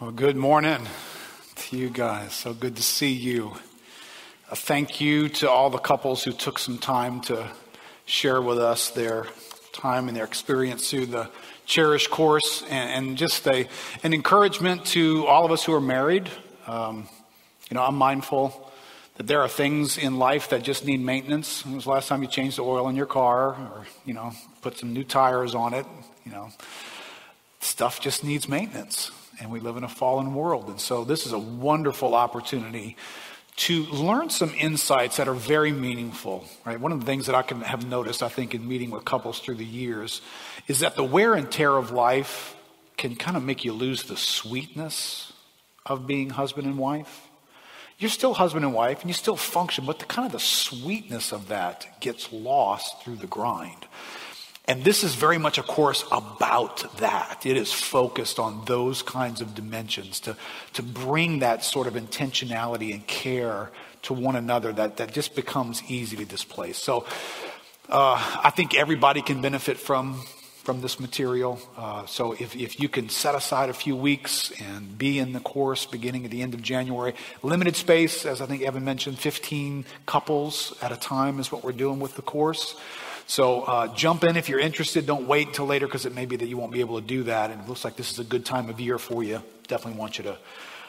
Well, good morning to you guys. So good to see you. A thank you to all the couples who took some time to share with us their time and their experience through the Cherish course, and, and just a, an encouragement to all of us who are married. Um, you know, I'm mindful that there are things in life that just need maintenance. When was the last time you changed the oil in your car, or you know, put some new tires on it? You know, stuff just needs maintenance and we live in a fallen world. And so this is a wonderful opportunity to learn some insights that are very meaningful, right? One of the things that I can have noticed, I think, in meeting with couples through the years is that the wear and tear of life can kind of make you lose the sweetness of being husband and wife. You're still husband and wife and you still function, but the kind of the sweetness of that gets lost through the grind. And this is very much a course about that. It is focused on those kinds of dimensions to, to bring that sort of intentionality and care to one another that, that just becomes easy to displace. So uh, I think everybody can benefit from, from this material. Uh, so if, if you can set aside a few weeks and be in the course beginning at the end of January, limited space, as I think Evan mentioned, 15 couples at a time is what we're doing with the course. So uh, jump in if you're interested. Don't wait until later because it may be that you won't be able to do that. And it looks like this is a good time of year for you. Definitely want you to,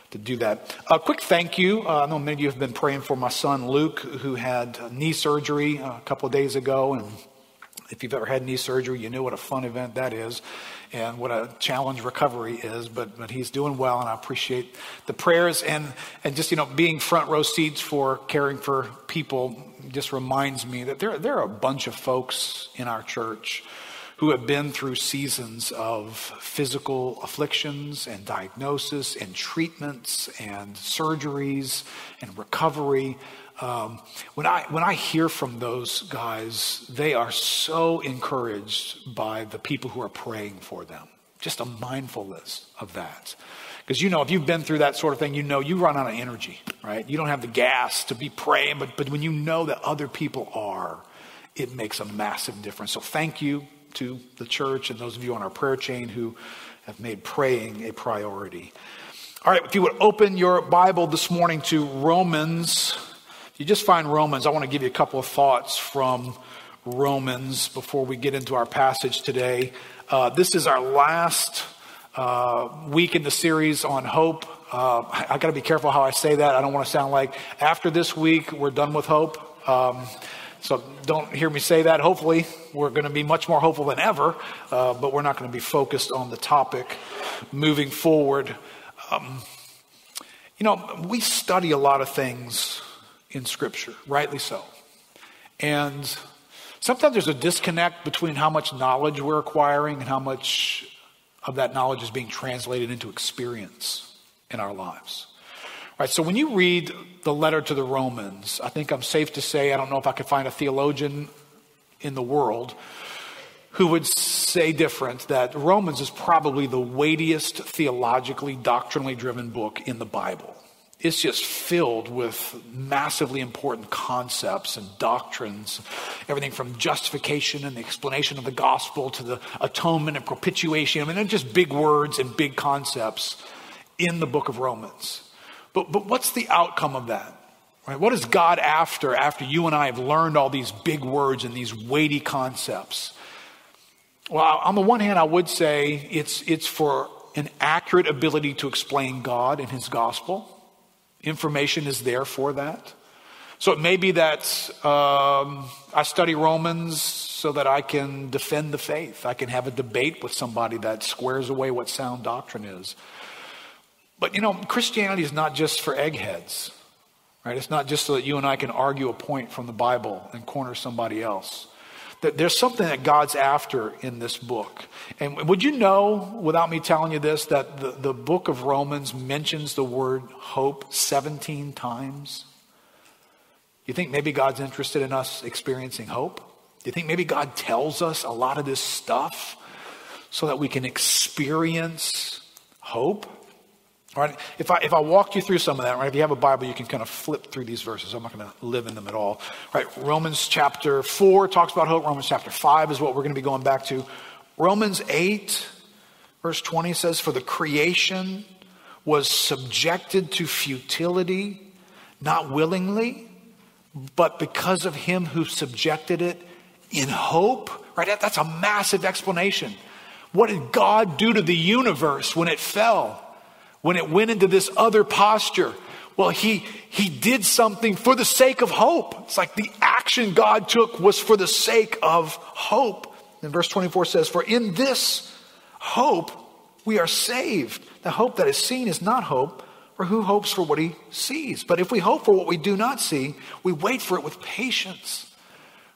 to do that. A quick thank you. Uh, I know many of you have been praying for my son Luke, who had knee surgery a couple of days ago. And if you've ever had knee surgery, you know what a fun event that is and what a challenge recovery is, but, but he's doing well, and I appreciate the prayers. And, and just, you know, being front row seats for caring for people just reminds me that there, there are a bunch of folks in our church who have been through seasons of physical afflictions and diagnosis and treatments and surgeries and recovery. Um, when I when I hear from those guys, they are so encouraged by the people who are praying for them. Just a mindfulness of that. Because you know, if you've been through that sort of thing, you know you run out of energy, right? You don't have the gas to be praying, but, but when you know that other people are, it makes a massive difference. So thank you to the church and those of you on our prayer chain who have made praying a priority. All right, if you would open your Bible this morning to Romans if you just find Romans, I want to give you a couple of thoughts from Romans before we get into our passage today. Uh, this is our last uh, week in the series on hope. Uh, I, I got to be careful how I say that. I don't want to sound like after this week we're done with hope. Um, so don't hear me say that. Hopefully, we're going to be much more hopeful than ever, uh, but we're not going to be focused on the topic moving forward. Um, you know, we study a lot of things in Scripture, rightly so. And sometimes there's a disconnect between how much knowledge we're acquiring and how much of that knowledge is being translated into experience in our lives. Right, so when you read the letter to the Romans, I think I'm safe to say, I don't know if I could find a theologian in the world who would say different that Romans is probably the weightiest theologically, doctrinally driven book in the Bible it's just filled with massively important concepts and doctrines. Everything from justification and the explanation of the gospel to the atonement and propitiation. I mean, they're just big words and big concepts in the book of Romans. But, but what's the outcome of that? Right? What is God after after you and I have learned all these big words and these weighty concepts? Well, on the one hand, I would say it's, it's for an accurate ability to explain God and his gospel. Information is there for that. So it may be that um, I study Romans so that I can defend the faith. I can have a debate with somebody that squares away what sound doctrine is. But you know, Christianity is not just for eggheads, right? It's not just so that you and I can argue a point from the Bible and corner somebody else. That there's something that God's after in this book. And would you know, without me telling you this, that the, the book of Romans mentions the word hope 17 times? You think maybe God's interested in us experiencing hope? Do you think maybe God tells us a lot of this stuff so that we can experience hope? All right, if I, if I walked you through some of that, right, if you have a Bible, you can kind of flip through these verses. I'm not going to live in them at all. Right, Romans chapter 4 talks about hope. Romans chapter 5 is what we're going to be going back to. Romans 8, verse 20 says, For the creation was subjected to futility, not willingly, but because of him who subjected it in hope. Right? That's a massive explanation. What did God do to the universe when it fell? When it went into this other posture? Well, he, he did something for the sake of hope. It's like the action God took was for the sake of hope. And verse 24 says, For in this hope we are saved. The hope that is seen is not hope, for who hopes for what he sees? But if we hope for what we do not see, we wait for it with patience.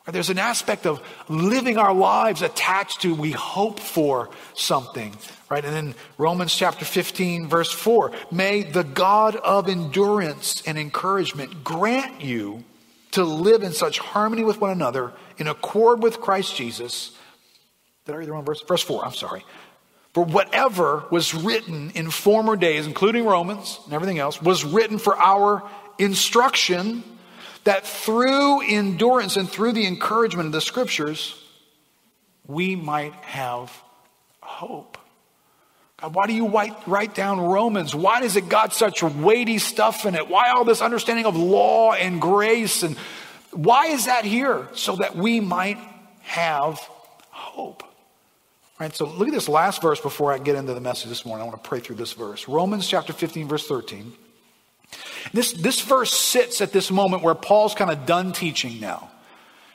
There's an aspect of living our lives attached to we hope for something, right? And then Romans chapter 15, verse 4 May the God of endurance and encouragement grant you to live in such harmony with one another, in accord with Christ Jesus. Did I read the wrong verse? Verse 4, I'm sorry. For whatever was written in former days, including Romans and everything else, was written for our instruction that through endurance and through the encouragement of the scriptures, we might have hope. God, why do you write, write down Romans? Why does it got such weighty stuff in it? Why all this understanding of law and grace? And why is that here? So that we might have hope. All right, so look at this last verse before I get into the message this morning. I want to pray through this verse. Romans chapter 15, verse 13. This, this verse sits at this moment where Paul's kind of done teaching now.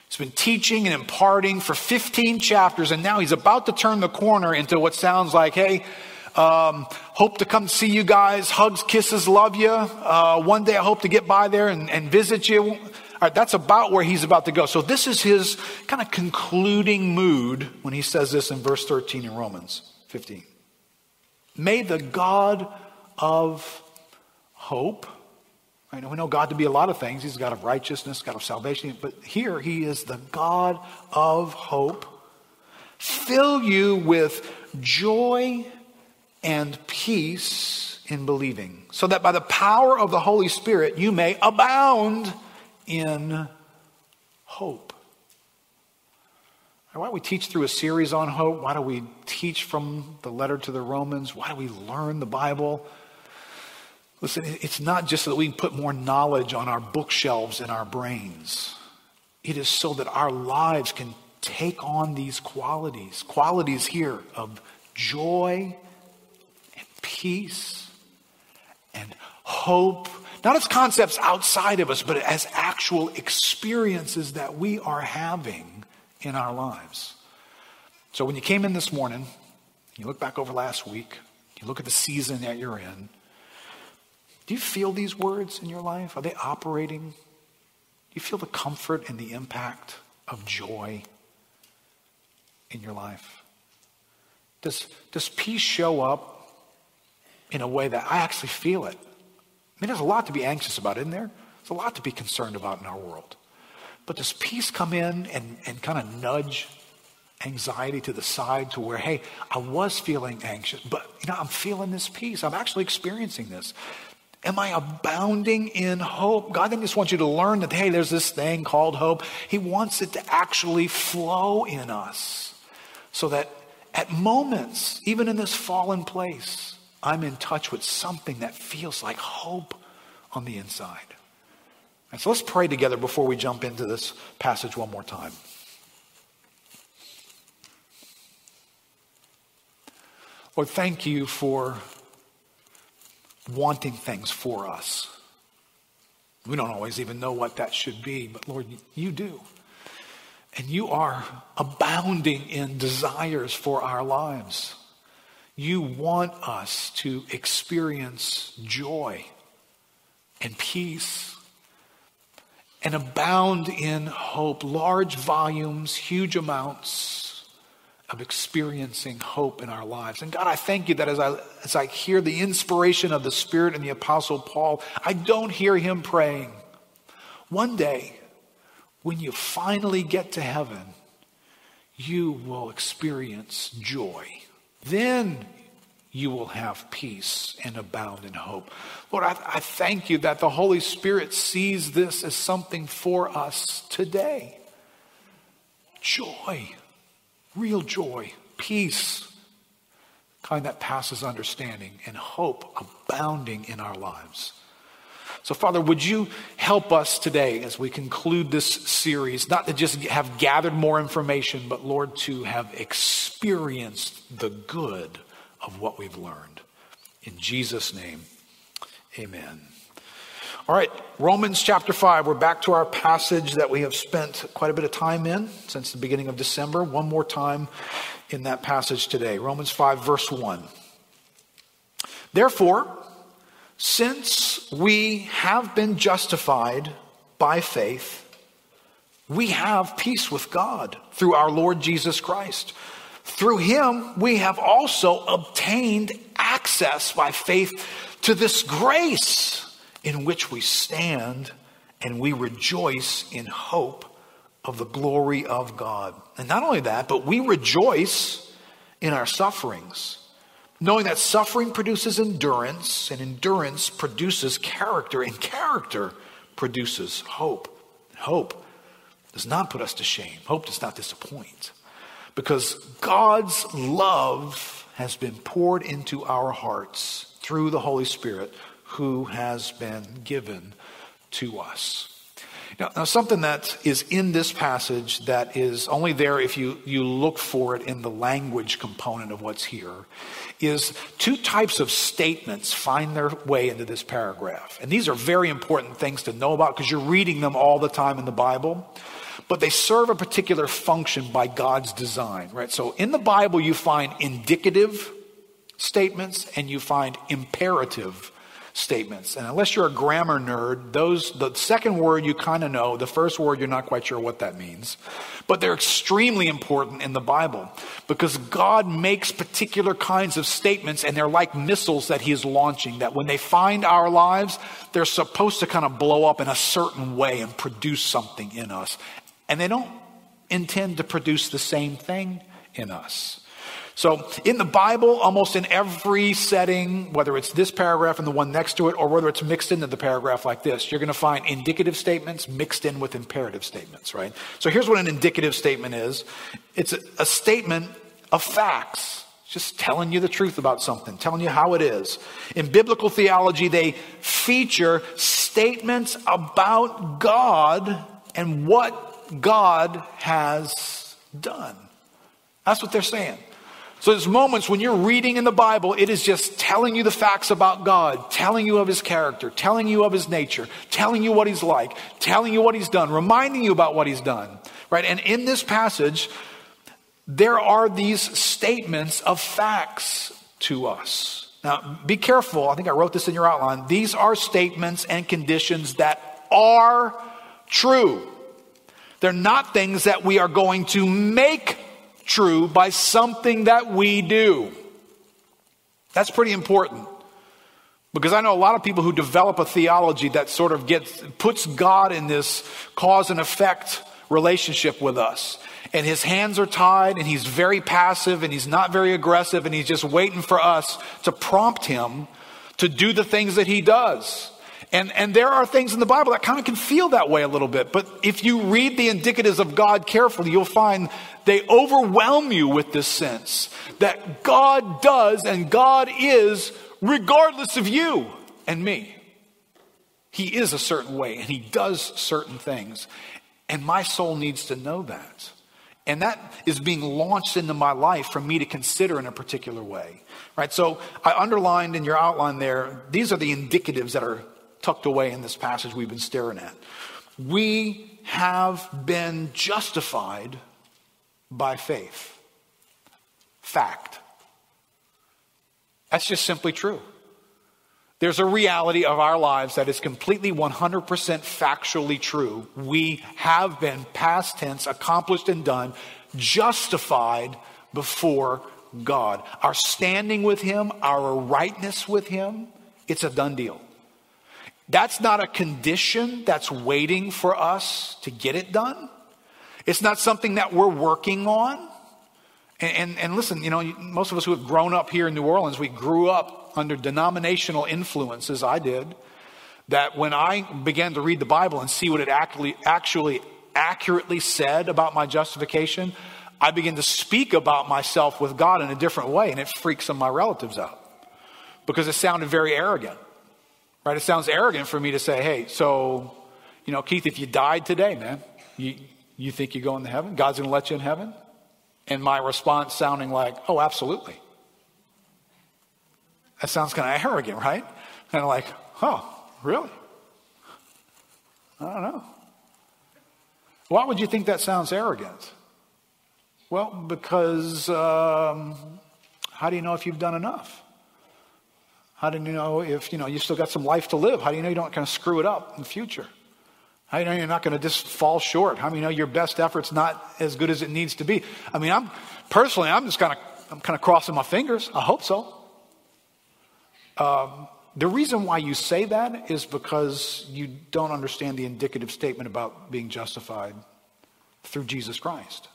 He's been teaching and imparting for 15 chapters, and now he's about to turn the corner into what sounds like, hey, um, hope to come see you guys. Hugs, kisses, love you. Uh, one day I hope to get by there and, and visit you. That's about where he's about to go. So this is his kind of concluding mood when he says this in verse 13 in Romans 15. May the God of hope Know we know God to be a lot of things. He's God of righteousness, God of salvation. But here he is the God of hope. Fill you with joy and peace in believing, so that by the power of the Holy Spirit you may abound in hope. Why do we teach through a series on hope? Why do we teach from the letter to the Romans? Why do we learn the Bible? Listen, it's not just so that we can put more knowledge on our bookshelves in our brains. It is so that our lives can take on these qualities. Qualities here of joy and peace and hope. Not as concepts outside of us, but as actual experiences that we are having in our lives. So when you came in this morning, you look back over last week, you look at the season that you're in, do you feel these words in your life? Are they operating? Do you feel the comfort and the impact of joy in your life? Does, does peace show up in a way that I actually feel it? I mean, there's a lot to be anxious about, isn't there? There's a lot to be concerned about in our world. But does peace come in and, and kind of nudge anxiety to the side to where, hey, I was feeling anxious, but you know, I'm feeling this peace. I'm actually experiencing this. Am I abounding in hope? God didn't just want you to learn that, hey, there's this thing called hope. He wants it to actually flow in us so that at moments, even in this fallen place, I'm in touch with something that feels like hope on the inside. And so let's pray together before we jump into this passage one more time. Lord, thank you for wanting things for us. We don't always even know what that should be, but Lord, you do. And you are abounding in desires for our lives. You want us to experience joy and peace and abound in hope, large volumes, huge amounts of experiencing hope in our lives. And God, I thank you that as I, as I hear the inspiration of the Spirit and the Apostle Paul, I don't hear him praying. One day, when you finally get to heaven, you will experience joy. Then you will have peace and abound in hope. Lord, I, I thank you that the Holy Spirit sees this as something for us today. Joy real joy, peace, kind that passes understanding, and hope abounding in our lives. So, Father, would you help us today as we conclude this series, not to just have gathered more information, but, Lord, to have experienced the good of what we've learned. In Jesus' name, amen. All right, Romans chapter 5. We're back to our passage that we have spent quite a bit of time in since the beginning of December. One more time in that passage today. Romans 5, verse 1. Therefore, since we have been justified by faith, we have peace with God through our Lord Jesus Christ. Through him, we have also obtained access by faith to this grace in which we stand and we rejoice in hope of the glory of God. And not only that, but we rejoice in our sufferings knowing that suffering produces endurance, and endurance produces character, and character produces hope. Hope does not put us to shame, hope does not disappoint, because God's love has been poured into our hearts through the Holy Spirit who has been given to us. Now, now, something that is in this passage that is only there if you, you look for it in the language component of what's here is two types of statements find their way into this paragraph. And these are very important things to know about because you're reading them all the time in the Bible. But they serve a particular function by God's design, right? So in the Bible, you find indicative statements and you find imperative statements. And unless you're a grammar nerd, those the second word you kind of know, the first word you're not quite sure what that means. But they're extremely important in the Bible because God makes particular kinds of statements and they're like missiles that he is launching that when they find our lives, they're supposed to kind of blow up in a certain way and produce something in us. And they don't intend to produce the same thing in us. So, in the Bible, almost in every setting, whether it's this paragraph and the one next to it, or whether it's mixed into the paragraph like this, you're going to find indicative statements mixed in with imperative statements, right? So, here's what an indicative statement is it's a, a statement of facts, just telling you the truth about something, telling you how it is. In biblical theology, they feature statements about God and what God has done. That's what they're saying. So there's moments when you're reading in the Bible, it is just telling you the facts about God, telling you of his character, telling you of his nature, telling you what he's like, telling you what he's done, reminding you about what he's done. Right? And in this passage, there are these statements of facts to us. Now, be careful. I think I wrote this in your outline. These are statements and conditions that are true. They're not things that we are going to make true by something that we do. That's pretty important. Because I know a lot of people who develop a theology that sort of gets, puts God in this cause and effect relationship with us. And his hands are tied and he's very passive and he's not very aggressive and he's just waiting for us to prompt him to do the things that he does. And, and there are things in the Bible that kind of can feel that way a little bit. But if you read the indicatives of God carefully, you'll find they overwhelm you with this sense that God does and God is regardless of you and me. He is a certain way and he does certain things. And my soul needs to know that. And that is being launched into my life for me to consider in a particular way. Right? So I underlined in your outline there, these are the indicatives that are tucked away in this passage we've been staring at. We have been justified by faith. Fact. That's just simply true. There's a reality of our lives that is completely 100% factually true. We have been, past tense, accomplished and done, justified before God. Our standing with Him, our rightness with Him, it's a done deal. That's not a condition that's waiting for us to get it done. It's not something that we're working on. And, and, and, listen, you know, most of us who have grown up here in New Orleans, we grew up under denominational influences. I did. That when I began to read the Bible and see what it actually, actually accurately said about my justification, I began to speak about myself with God in a different way, and it freaks some of my relatives out because it sounded very arrogant. Right? It sounds arrogant for me to say, hey, so, you know, Keith, if you died today, man, you, you think you're going to heaven? God's going to let you in heaven? And my response sounding like, oh, absolutely. That sounds kind of arrogant, right? Kind of like, oh, really? I don't know. Why would you think that sounds arrogant? Well, because um, how do you know if you've done enough? How do you know if you know you still got some life to live? How do you know you don't kind of screw it up in the future? How do you know you're not going to just fall short? How do you know your best effort's not as good as it needs to be? I mean, I'm personally, I'm just kind of, I'm kind of crossing my fingers. I hope so. Um, the reason why you say that is because you don't understand the indicative statement about being justified through Jesus Christ.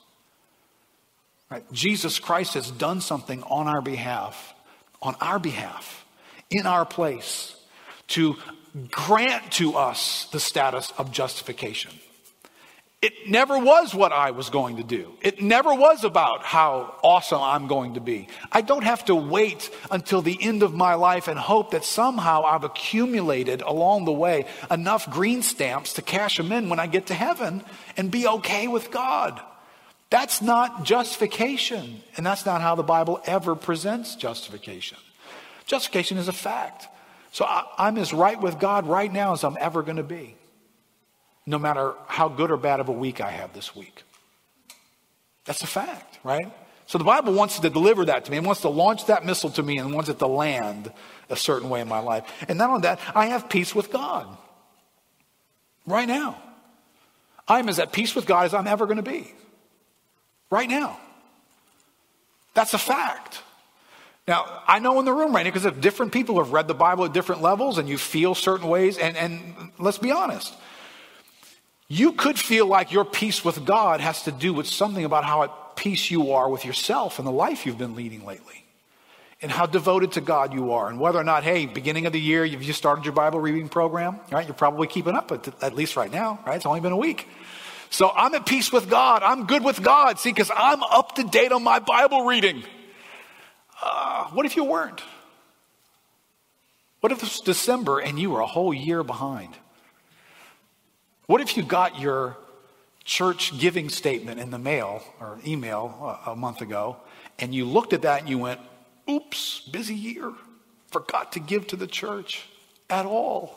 Right? Jesus Christ has done something on our behalf, on our behalf, in our place, to grant to us the status of justification. It never was what I was going to do. It never was about how awesome I'm going to be. I don't have to wait until the end of my life and hope that somehow I've accumulated along the way enough green stamps to cash them in when I get to heaven and be okay with God. That's not justification. And that's not how the Bible ever presents justification. Justification is a fact. So I, am as right with God right now as I'm ever going to be no matter how good or bad of a week I have this week. That's a fact, right? So the Bible wants to deliver that to me wants to launch that missile to me and wants it to land a certain way in my life. And not only that, I have peace with God right now. I'm as at peace with God as I'm ever going to be right now. That's a fact. Now, I know in the room right now, because different people have read the Bible at different levels and you feel certain ways, and, and let's be honest. You could feel like your peace with God has to do with something about how at peace you are with yourself and the life you've been leading lately. And how devoted to God you are, and whether or not, hey, beginning of the year, you've just started your Bible reading program, right? You're probably keeping up at, at least right now, right? It's only been a week. So I'm at peace with God. I'm good with God. See, because I'm up to date on my Bible reading. Uh, what if you weren't? What if it's December and you were a whole year behind? What if you got your church giving statement in the mail or email a, month ago and you looked at that and you went, oops, busy year, forgot to give to the church at all?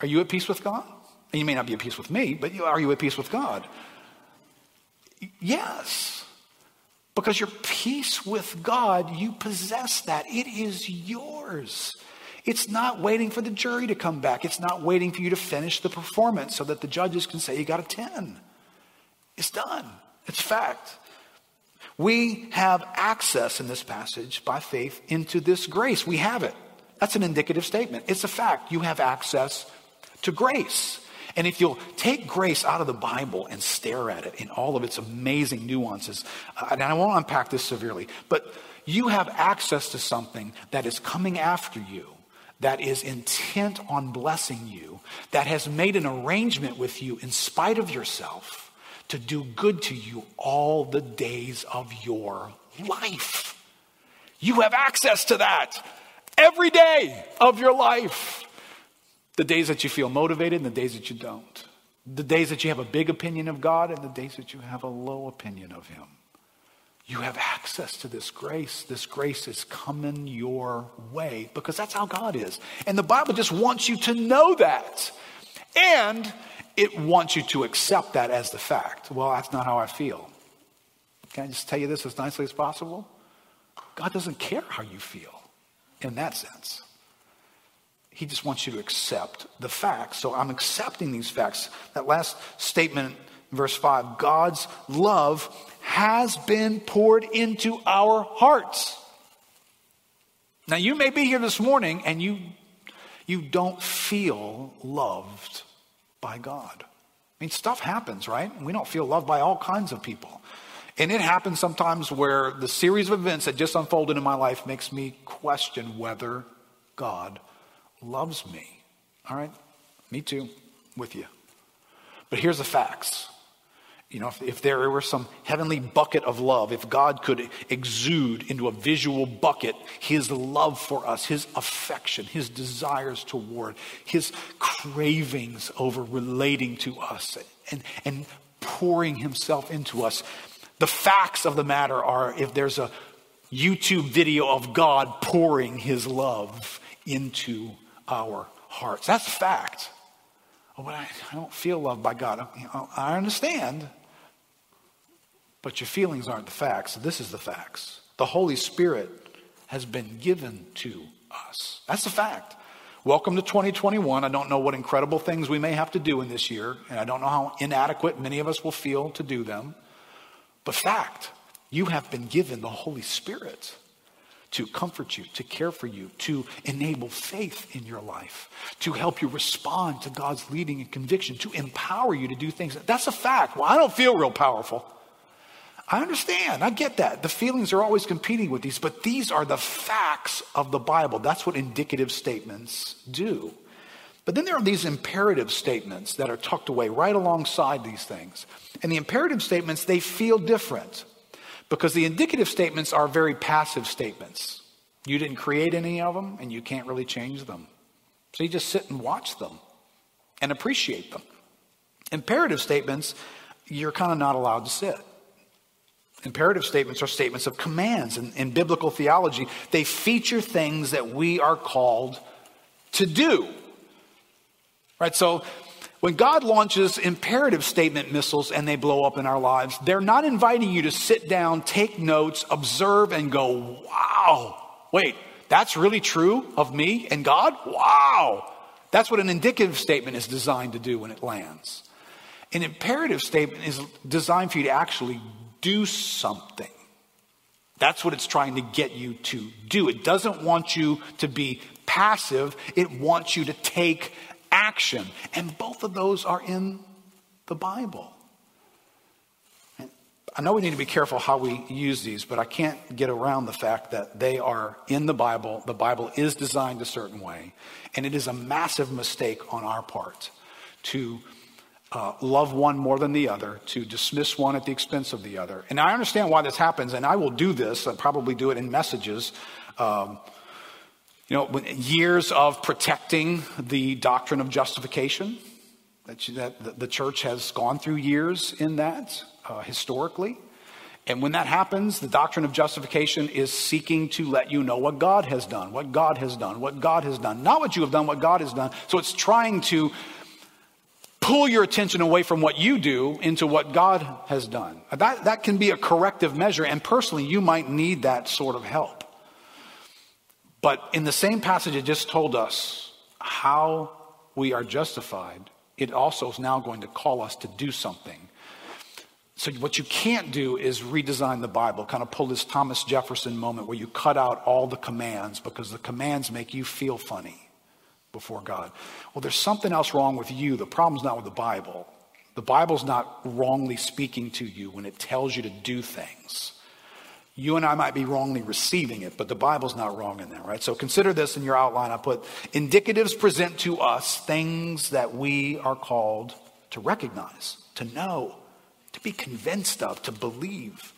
Are you at peace with God? And you may not be at peace with me, but you, are you at peace with God? Yes. Because your peace with God, you possess that. It is yours. It's not waiting for the jury to come back. It's not waiting for you to finish the performance so that the judges can say you got a 10. It's done. It's fact. We have access in this passage by faith into this grace. We have it. That's an indicative statement. It's a fact. You have access to grace. And if you'll take grace out of the Bible and stare at it in all of its amazing nuances, uh, and I won't unpack this severely, but you have access to something that is coming after you that is intent on blessing you, that has made an arrangement with you in spite of yourself to do good to you all the days of your life. You have access to that every day of your life. The days that you feel motivated and the days that you don't. The days that you have a big opinion of God and the days that you have a low opinion of Him. You have access to this grace. This grace is coming your way because that's how God is. And the Bible just wants you to know that. And it wants you to accept that as the fact. Well, that's not how I feel. Can I just tell you this as nicely as possible? God doesn't care how you feel in that sense. He just wants you to accept the facts. So I'm accepting these facts. That last statement, verse 5 God's love has been poured into our hearts. Now, you may be here this morning and you, you don't feel loved by God. I mean, stuff happens, right? We don't feel loved by all kinds of people. And it happens sometimes where the series of events that just unfolded in my life makes me question whether God loves me. All right? Me too, with you. But here's the facts you know, if, if, there were some heavenly bucket of love, if God could exude into a visual bucket his love for us, his affection, his desires toward, his cravings over relating to us, and, and pouring himself into us, the facts of the matter are if there's a YouTube video of God pouring his love into our hearts, that's a fact. Oh, but I, I don't feel loved by God. I understand. But your feelings aren't the facts. This is the facts. The Holy Spirit has been given to us. That's the fact. Welcome to 2021. I don't know what incredible things we may have to do in this year, and I don't know how inadequate many of us will feel to do them. But fact, you have been given the Holy Spirit to comfort you, to care for you, to enable faith in your life, to help you respond to God's leading and conviction, to empower you to do things. That's a fact. Well, I don't feel real powerful. I understand. I get that. The feelings are always competing with these, but these are the facts of the Bible. That's what indicative statements do. But then there are these imperative statements that are tucked away right alongside these things. And the imperative statements, they feel different because the indicative statements are very passive statements. You didn't create any of them and you can't really change them. So you just sit and watch them and appreciate them. Imperative statements, you're kind of not allowed to sit. Imperative statements are statements of commands. In, in biblical theology, they feature things that we are called to do. Right? So when God launches imperative statement missiles and they blow up in our lives, they're not inviting you to sit down, take notes, observe, and go, wow, wait, that's really true of me and God? Wow. That's what an indicative statement is designed to do when it lands. An imperative statement is designed for you to actually do something. That's what it's trying to get you to do. It doesn't want you to be passive, it wants you to take action. And both of those are in the Bible. I know we need to be careful how we use these, but I can't get around the fact that they are in the Bible. The Bible is designed a certain way, and it is a massive mistake on our part to uh, love one more than the other, to dismiss one at the expense of the other. And I understand why this happens, and I will do this, I'll probably do it in messages. Um, you know, years of protecting the doctrine of justification, that, that the church has gone through years in that uh, historically. And when that happens, the doctrine of justification is seeking to let you know what God has done, what God has done, what God has done, not what you have done, what God has done. So it's trying to pull your attention away from what you do into what God has done. That, that can be a corrective measure, and personally, you might need that sort of help. But in the same passage, it just told us how we are justified. It also is now going to call us to do something. So, what you can't do is redesign the Bible, kind of pull this Thomas Jefferson moment where you cut out all the commands because the commands make you feel funny before God. Well, there's something else wrong with you. The problem's not with the Bible. The Bible's not wrongly speaking to you when it tells you to do things. You and I might be wrongly receiving it, but the Bible's not wrong in that, right? So consider this in your outline. I put indicatives present to us things that we are called to recognize, to know, to be convinced of, to believe.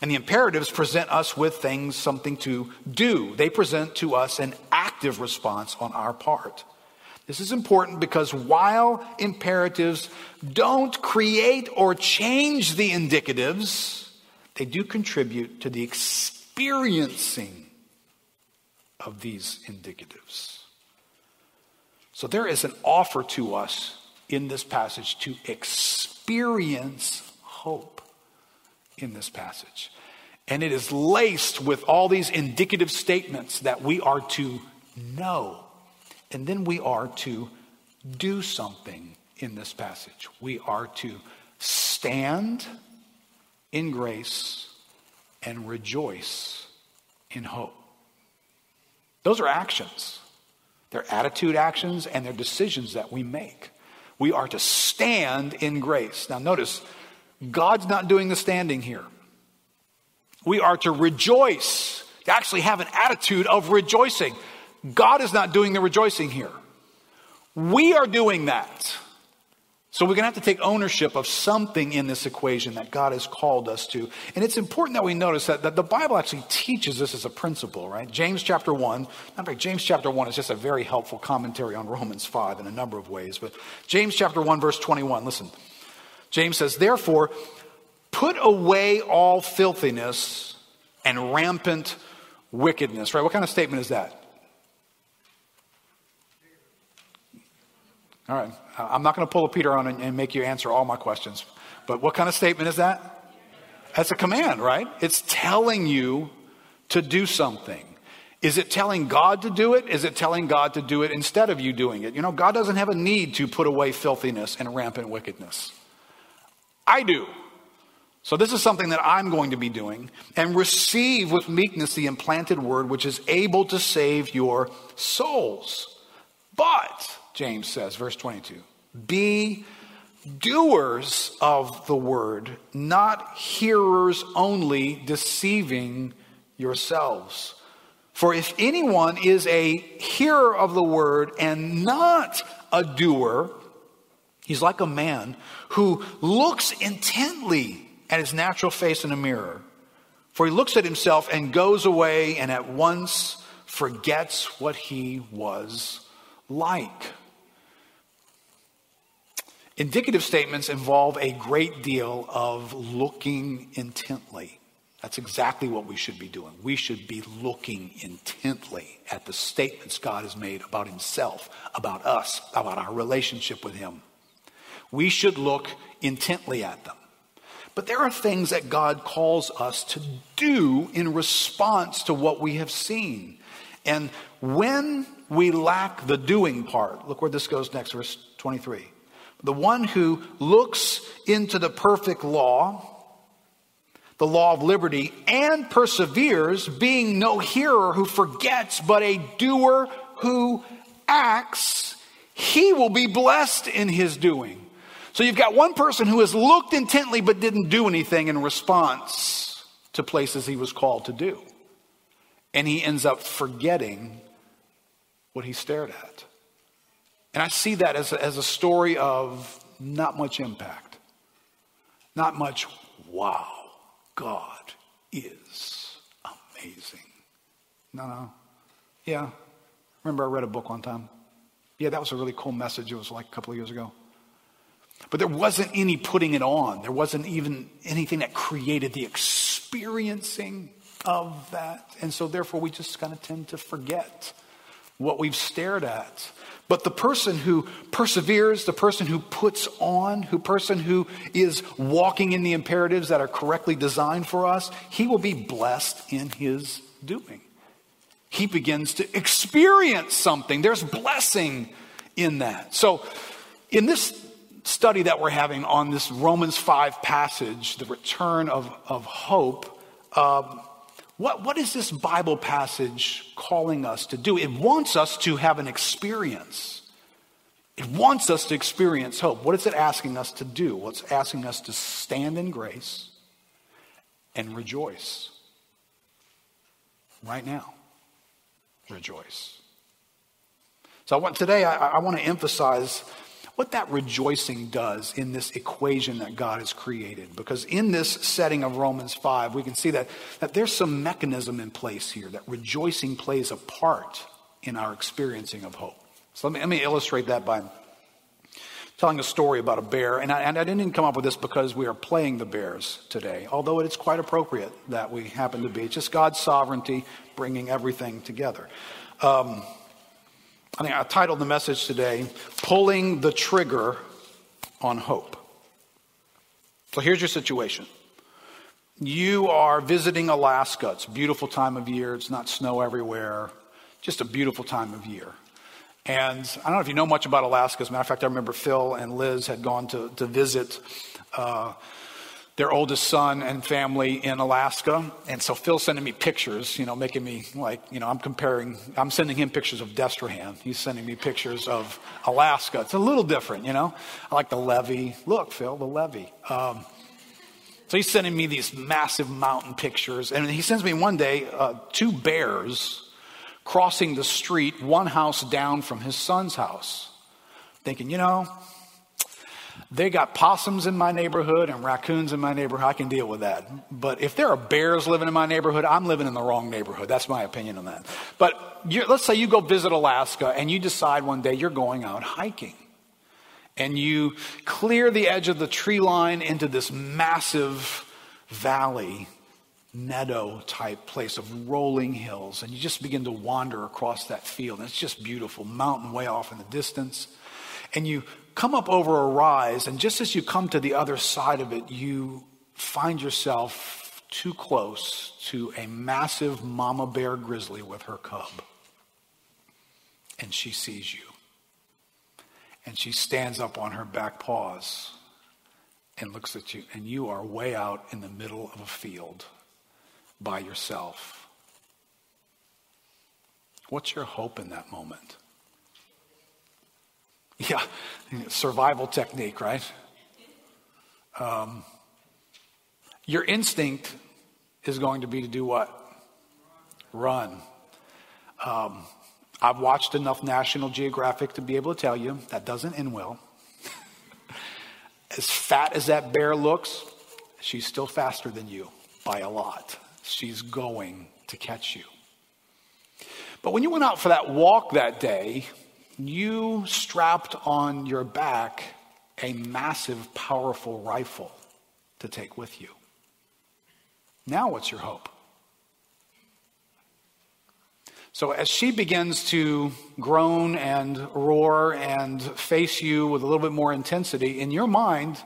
And the imperatives present us with things, something to do. They present to us an active response on our part. This is important because while imperatives don't create or change the indicatives, they do contribute to the experiencing of these indicatives. So there is an offer to us in this passage to experience hope in this passage. And it is laced with all these indicative statements that we are to know. And then we are to do something in this passage. We are to stand in grace and rejoice in hope. Those are actions. They're attitude actions and they're decisions that we make. We are to stand in grace. Now, notice, God's not doing the standing here. We are to rejoice, to actually have an attitude of rejoicing. God is not doing the rejoicing here. We are doing that. So we're going to have to take ownership of something in this equation that God has called us to. And it's important that we notice that, that the Bible actually teaches this as a principle, right? James chapter 1, in fact, James chapter 1 is just a very helpful commentary on Romans 5 in a number of ways. But James chapter 1, verse 21, listen. James says, Therefore, put away all filthiness and rampant wickedness, right? What kind of statement is that? All right. I'm not going to pull a Peter on and make you answer all my questions. But what kind of statement is that? That's a command, right? It's telling you to do something. Is it telling God to do it? Is it telling God to do it instead of you doing it? You know, God doesn't have a need to put away filthiness and rampant wickedness. I do. So, this is something that I'm going to be doing. And receive with meekness the implanted word, which is able to save your souls. But, James says, verse 22, be doers of the word, not hearers only, deceiving yourselves. For if anyone is a hearer of the word and not a doer, he's like a man who looks intently at his natural face in a mirror. For he looks at himself and goes away and at once forgets what he was like. Indicative statements involve a great deal of looking intently. That's exactly what we should be doing. We should be looking intently at the statements God has made about Himself, about us, about our relationship with Him. We should look intently at them. But there are things that God calls us to do in response to what we have seen. And when we lack the doing part, look where this goes next, verse 23. The one who looks into the perfect law, the law of liberty, and perseveres, being no hearer who forgets, but a doer who acts, he will be blessed in his doing. So you've got one person who has looked intently but didn't do anything in response to places he was called to do. And he ends up forgetting what he stared at. And I see that as a, as a story of not much impact, not much, wow, God is amazing. No, no. Yeah. Remember, I read a book one time. Yeah, that was a really cool message. It was like a couple of years ago. But there wasn't any putting it on. There wasn't even anything that created the experiencing of that. And so, therefore, we just kind of tend to forget what we've stared at. But the person who perseveres, the person who puts on, who person who is walking in the imperatives that are correctly designed for us, he will be blessed in his doing. He begins to experience something. There's blessing in that. So, in this study that we're having on this Romans 5 passage, the return of, of hope, um, what, what is this Bible passage calling us to do? It wants us to have an experience. It wants us to experience hope. What is it asking us to do? Well, it's asking us to stand in grace and rejoice. Right now, rejoice. So I want, today, I, I want to emphasize what that rejoicing does in this equation that God has created. Because in this setting of Romans 5, we can see that, that there's some mechanism in place here, that rejoicing plays a part in our experiencing of hope. So let me, let me illustrate that by telling a story about a bear. And I, and I didn't come up with this because we are playing the bears today, although it is quite appropriate that we happen to be. It's just God's sovereignty bringing everything together. Um, I think I titled the message today, Pulling the Trigger on Hope. So here's your situation. You are visiting Alaska. It's a beautiful time of year. It's not snow everywhere. Just a beautiful time of year. And I don't know if you know much about Alaska. As a matter of fact, I remember Phil and Liz had gone to, to visit uh, their oldest son and family in Alaska. And so Phil's sending me pictures, you know, making me like, you know, I'm comparing, I'm sending him pictures of Destrehan. He's sending me pictures of Alaska. It's a little different, you know. I like the levee. Look, Phil, the levee. Um, so he's sending me these massive mountain pictures. And he sends me one day uh, two bears crossing the street, one house down from his son's house. Thinking, you know, They got possums in my neighborhood and raccoons in my neighborhood. I can deal with that. But if there are bears living in my neighborhood, I'm living in the wrong neighborhood. That's my opinion on that. But let's say you go visit Alaska and you decide one day you're going out hiking. And you clear the edge of the tree line into this massive valley, meadow type place of rolling hills. And you just begin to wander across that field. And it's just beautiful, mountain way off in the distance. And you come up over a rise, and just as you come to the other side of it, you find yourself too close to a massive mama bear grizzly with her cub. And she sees you. And she stands up on her back paws and looks at you, and you are way out in the middle of a field by yourself. What's your hope in that moment? Yeah, survival technique, right? Um, your instinct is going to be to do what? Run. Um, I've watched enough National Geographic to be able to tell you that doesn't end well. as fat as that bear looks, she's still faster than you by a lot. She's going to catch you. But when you went out for that walk that day, you strapped on your back a massive, powerful rifle to take with you. Now, what's your hope? So, as she begins to groan and roar and face you with a little bit more intensity, in your mind,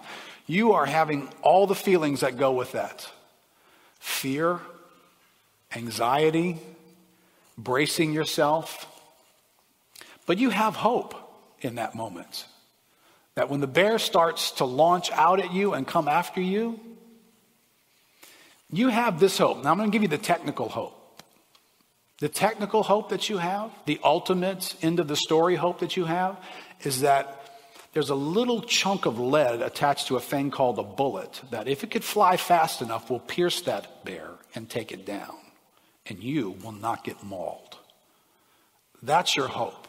you are having all the feelings that go with that fear, anxiety, bracing yourself, but you have hope in that moment. That when the bear starts to launch out at you and come after you, you have this hope. Now, I'm going to give you the technical hope. The technical hope that you have, the ultimate end of the story hope that you have, is that there's a little chunk of lead attached to a thing called a bullet that, if it could fly fast enough, will pierce that bear and take it down. And you will not get mauled. That's your hope.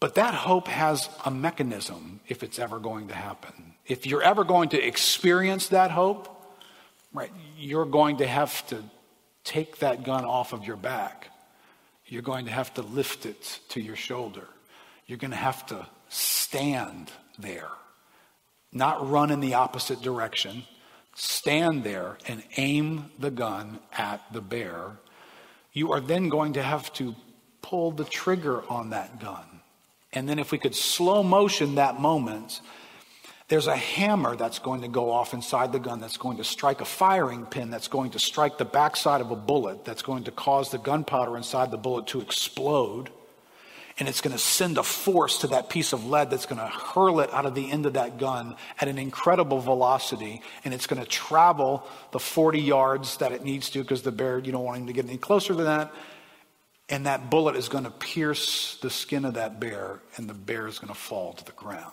But that hope has a mechanism if it's ever going to happen. If you're ever going to experience that hope, right, you're going to have to take that gun off of your back. You're going to have to lift it to your shoulder. You're going to have to stand there, not run in the opposite direction. Stand there and aim the gun at the bear. You are then going to have to pull the trigger on that gun. And then if we could slow motion that moment, there's a hammer that's going to go off inside the gun that's going to strike a firing pin that's going to strike the backside of a bullet that's going to cause the gunpowder inside the bullet to explode. And it's going to send a force to that piece of lead that's going to hurl it out of the end of that gun at an incredible velocity. And it's going to travel the 40 yards that it needs to because the bear, you don't want him to get any closer than that. And that bullet is going to pierce the skin of that bear, and the bear is going to fall to the ground.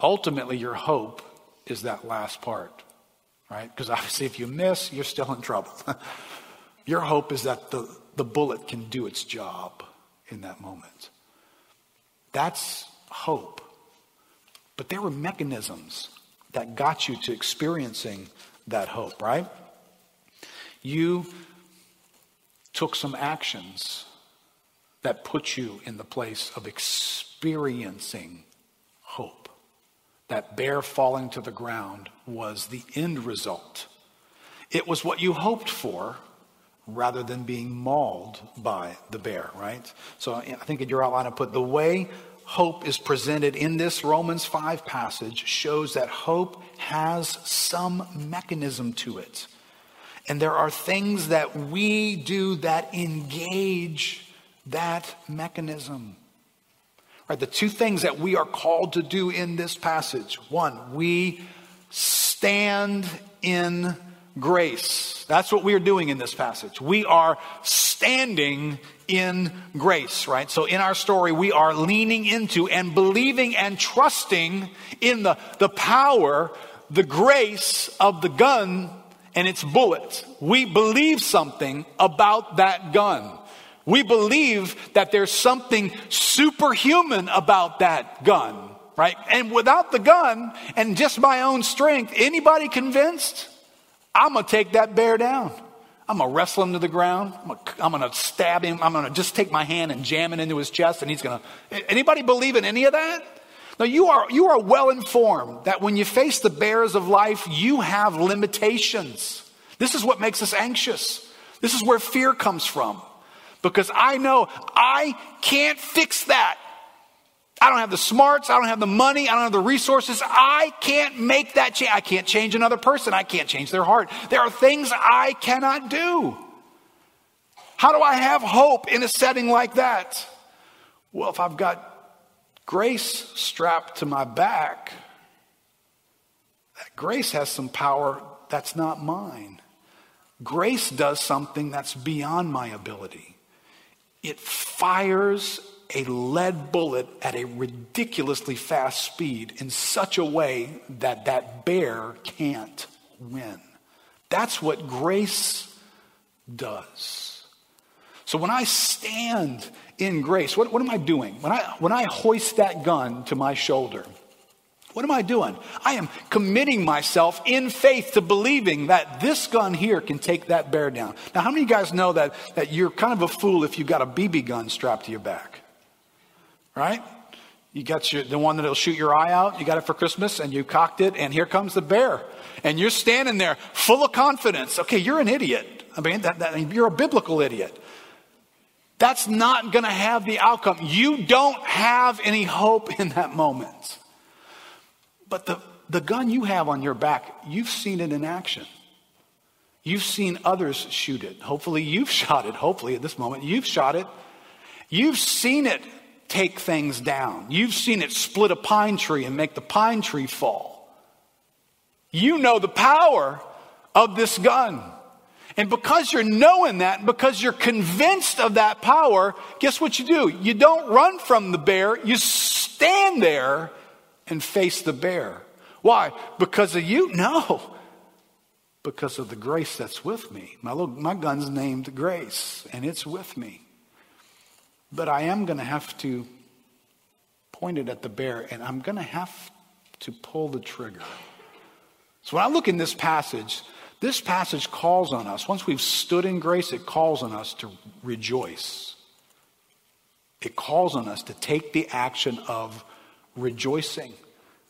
Ultimately, your hope is that last part, right? Because obviously, if you miss, you're still in trouble. your hope is that the, the bullet can do its job in that moment. That's hope. But there were mechanisms that got you to experiencing that hope, right? You took some actions that put you in the place of experiencing hope. That bear falling to the ground was the end result. It was what you hoped for rather than being mauled by the bear, right? So I think in your outline I put the way hope is presented in this Romans 5 passage shows that hope has some mechanism to it. And there are things that we do that engage that mechanism. Right, the two things that we are called to do in this passage one, we stand in grace. That's what we are doing in this passage. We are standing in grace, right? So in our story, we are leaning into and believing and trusting in the, the power, the grace of the gun and its bullets. We believe something about that gun. We believe that there's something superhuman about that gun, right? And without the gun and just my own strength, anybody convinced? I'm going to take that bear down. I'm going to wrestle him to the ground. I'm going to stab him. I'm going to just take my hand and jam it into his chest and he's going to. Anybody believe in any of that? Now you are, you are well informed that when you face the bears of life, you have limitations. This is what makes us anxious. This is where fear comes from. Because I know I can't fix that. I don't have the smarts. I don't have the money. I don't have the resources. I can't make that change. I can't change another person. I can't change their heart. There are things I cannot do. How do I have hope in a setting like that? Well, if I've got grace strapped to my back, that grace has some power that's not mine. Grace does something that's beyond my ability. It fires a lead bullet at a ridiculously fast speed in such a way that that bear can't win. That's what grace does. So when I stand in grace, what, what am I doing? When I, when I hoist that gun to my shoulder, what am I doing? I am committing myself in faith to believing that this gun here can take that bear down. Now, how many of you guys know that, that you're kind of a fool if you've got a BB gun strapped to your back? Right? You got your, the one that'll shoot your eye out. You got it for Christmas and you cocked it, and here comes the bear. And you're standing there full of confidence. Okay, you're an idiot. I mean, that, that, you're a biblical idiot. That's not going to have the outcome. You don't have any hope in that moment. But the, the gun you have on your back, you've seen it in action. You've seen others shoot it. Hopefully, you've shot it. Hopefully, at this moment, you've shot it. You've seen it take things down. You've seen it split a pine tree and make the pine tree fall. You know the power of this gun. And because you're knowing that, because you're convinced of that power, guess what you do? You don't run from the bear, you stand there and face the bear. Why? Because of you? No. Because of the grace that's with me. My, little, my gun's named Grace, and it's with me. But I am going to have to point it at the bear, and I'm going to have to pull the trigger. So when I look in this passage, this passage calls on us, once we've stood in grace, it calls on us to rejoice. It calls on us to take the action of rejoicing.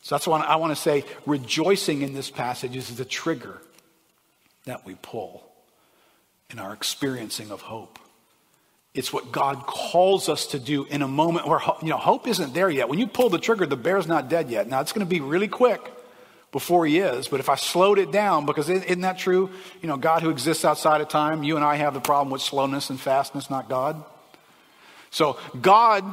So that's why I want to say rejoicing in this passage is the trigger that we pull in our experiencing of hope. It's what God calls us to do in a moment where you know hope isn't there yet. When you pull the trigger, the bear's not dead yet. Now it's going to be really quick before he is, but if I slowed it down, because isn't that true? You know, God who exists outside of time, you and I have the problem with slowness and fastness, not God. So God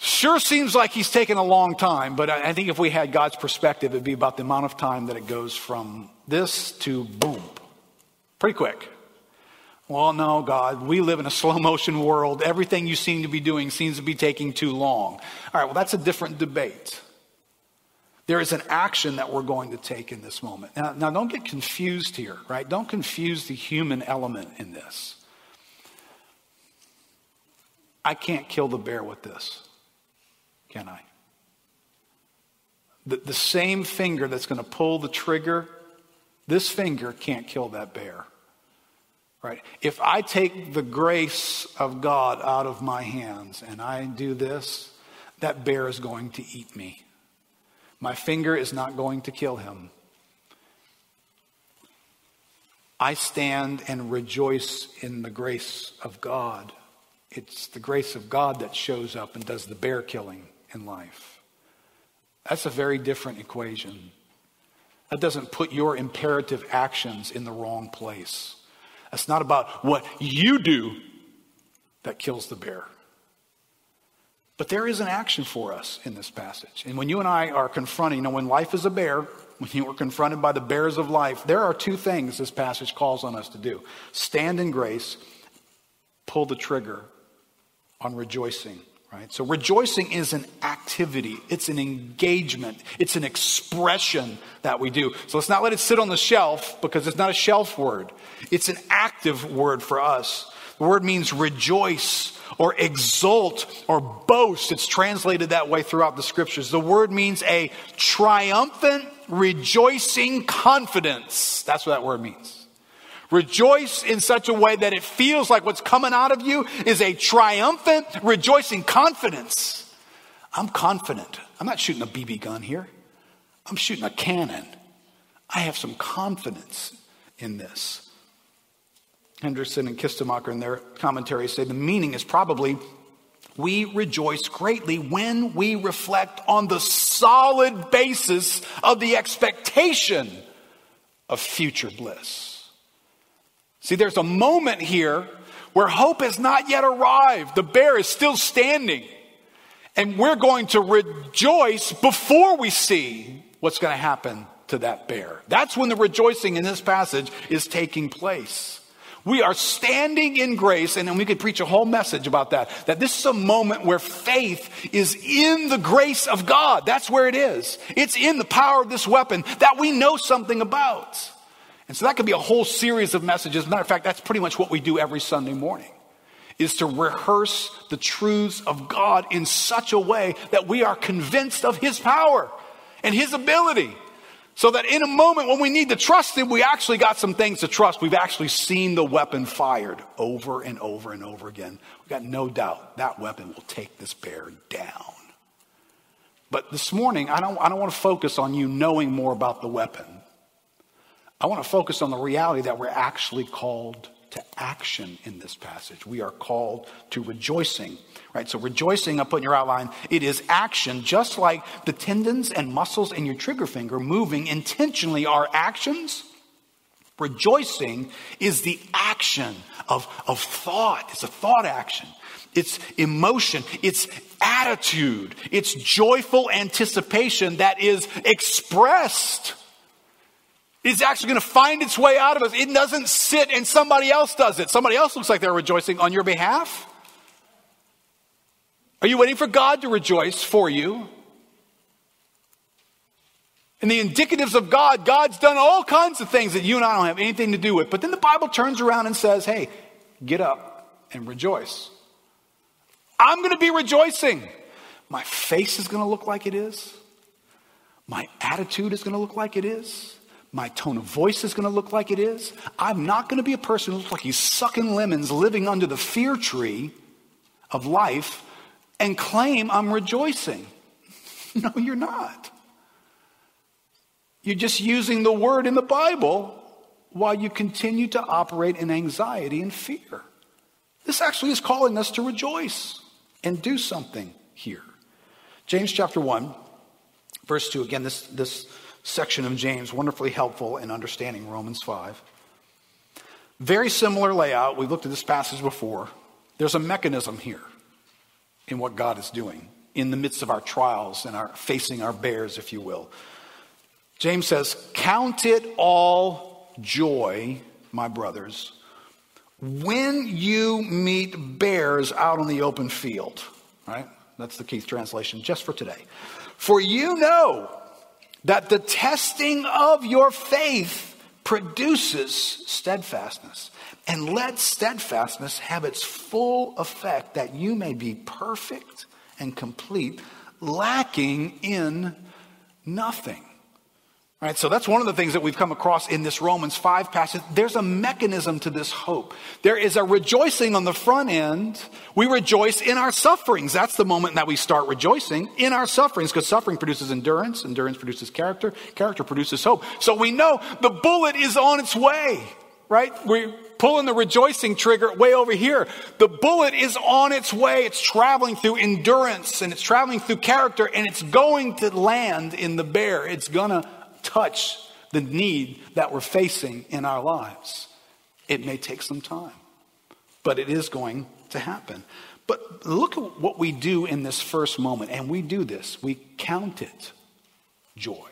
Sure seems like he's taken a long time, but I think if we had God's perspective, it'd be about the amount of time that it goes from this to boom. Pretty quick. Well, no, God, we live in a slow motion world. Everything you seem to be doing seems to be taking too long. All right, well, that's a different debate. There is an action that we're going to take in this moment. Now, now don't get confused here, right? Don't confuse the human element in this. I can't kill the bear with this can I? The, the same finger that's going to pull the trigger, this finger can't kill that bear. Right? If I take the grace of God out of my hands and I do this, that bear is going to eat me. My finger is not going to kill him. I stand and rejoice in the grace of God. It's the grace of God that shows up and does the bear killing in life. That's a very different equation. That doesn't put your imperative actions in the wrong place. That's not about what you do that kills the bear. But there is an action for us in this passage. And when you and I are confronting, you know, when life is a bear, when you are confronted by the bears of life, there are two things this passage calls on us to do stand in grace, pull the trigger on rejoicing Right? So rejoicing is an activity, it's an engagement, it's an expression that we do. So let's not let it sit on the shelf because it's not a shelf word. It's an active word for us. The word means rejoice or exult or boast. It's translated that way throughout the scriptures. The word means a triumphant, rejoicing confidence. That's what that word means. Rejoice in such a way that it feels like what's coming out of you is a triumphant, rejoicing confidence. I'm confident. I'm not shooting a BB gun here. I'm shooting a cannon. I have some confidence in this. Hendriksen and Kistemaker in their commentaries say the meaning is probably we rejoice greatly when we reflect on the solid basis of the expectation of future bliss. See, there's a moment here where hope has not yet arrived. The bear is still standing. And we're going to rejoice before we see what's going to happen to that bear. That's when the rejoicing in this passage is taking place. We are standing in grace, and then we could preach a whole message about that. That this is a moment where faith is in the grace of God. That's where it is. It's in the power of this weapon that we know something about. And so that could be a whole series of messages. matter of fact, that's pretty much what we do every Sunday morning. Is to rehearse the truths of God in such a way that we are convinced of His power and His ability so that in a moment when we need to trust Him, we actually got some things to trust. We've actually seen the weapon fired over and over and over again. We've got no doubt that weapon will take this bear down. But this morning, I don't, I don't want to focus on you knowing more about the weapon. I want to focus on the reality that we're actually called to action in this passage. We are called to rejoicing Right? So rejoicing, I put in your outline, it is action, just like the tendons and muscles in your trigger finger moving intentionally are actions. Rejoicing is the action of, of thought. It's a thought action. It's emotion. It's attitude. It's joyful anticipation that is expressed. It's actually going to find its way out of us. It doesn't sit and somebody else does it. Somebody else looks like they're rejoicing on your behalf. Are you waiting for God to rejoice for you? And the indicatives of God, God's done all kinds of things that you and I don't have anything to do with. But then the Bible turns around and says, hey, get up and rejoice. I'm going to be rejoicing. My face is going to look like it is. My attitude is going to look like it is. My tone of voice is going to look like it is. I'm not going to be a person who looks like he's sucking lemons, living under the fear tree of life and claim I'm rejoicing. No, you're not. You're just using the word in the Bible while you continue to operate in anxiety and fear. This actually is calling us to rejoice and do something here. James chapter 1, verse 2. Again, this, this section of James, wonderfully helpful in understanding Romans 5. Very similar layout. We've looked at this passage before. There's a mechanism here in what God is doing in the midst of our trials and our facing our bears, if you will. James says, Count it all joy, my brothers, when you meet bears out on the open field. Right? That's the Keith translation just for today. For you know that the testing of your faith produces steadfastness. And let steadfastness have its full effect that you may be perfect and complete, lacking in nothing. Right, so that's one of the things that we've come across in this Romans 5 passage. There's a mechanism to this hope. There is a rejoicing on the front end. We rejoice in our sufferings. That's the moment that we start rejoicing in our sufferings because suffering produces endurance. Endurance produces character. Character produces hope. So we know the bullet is on its way, right? We pulling the rejoicing trigger way over here. The bullet is on its way. It's traveling through endurance and it's traveling through character and it's going to land in the bear. It's going to touch the need that we're facing in our lives. It may take some time, but it is going to happen. But look at what we do in this first moment, and we do this. We count it joy.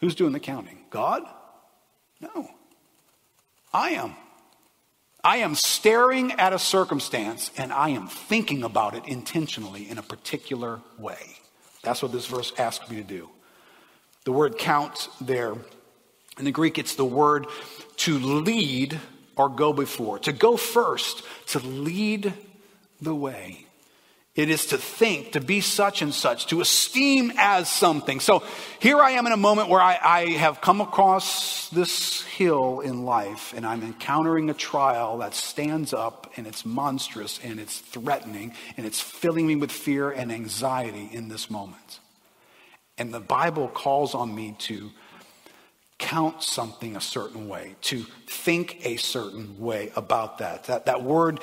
Who's doing the counting? God? No. I am. I am staring at a circumstance and I am thinking about it intentionally in a particular way. That's what this verse asks me to do. The word count there, in the Greek, it's the word to lead or go before, to go first, to lead the way. It is to think, to be such and such, to esteem as something. So here I am in a moment where I, I, have come across this hill in life and I'm encountering a trial that stands up and it's monstrous and it's threatening and it's filling me with fear and anxiety in this moment. And the Bible calls on me to count something a certain way, to think a certain way about that. That, that word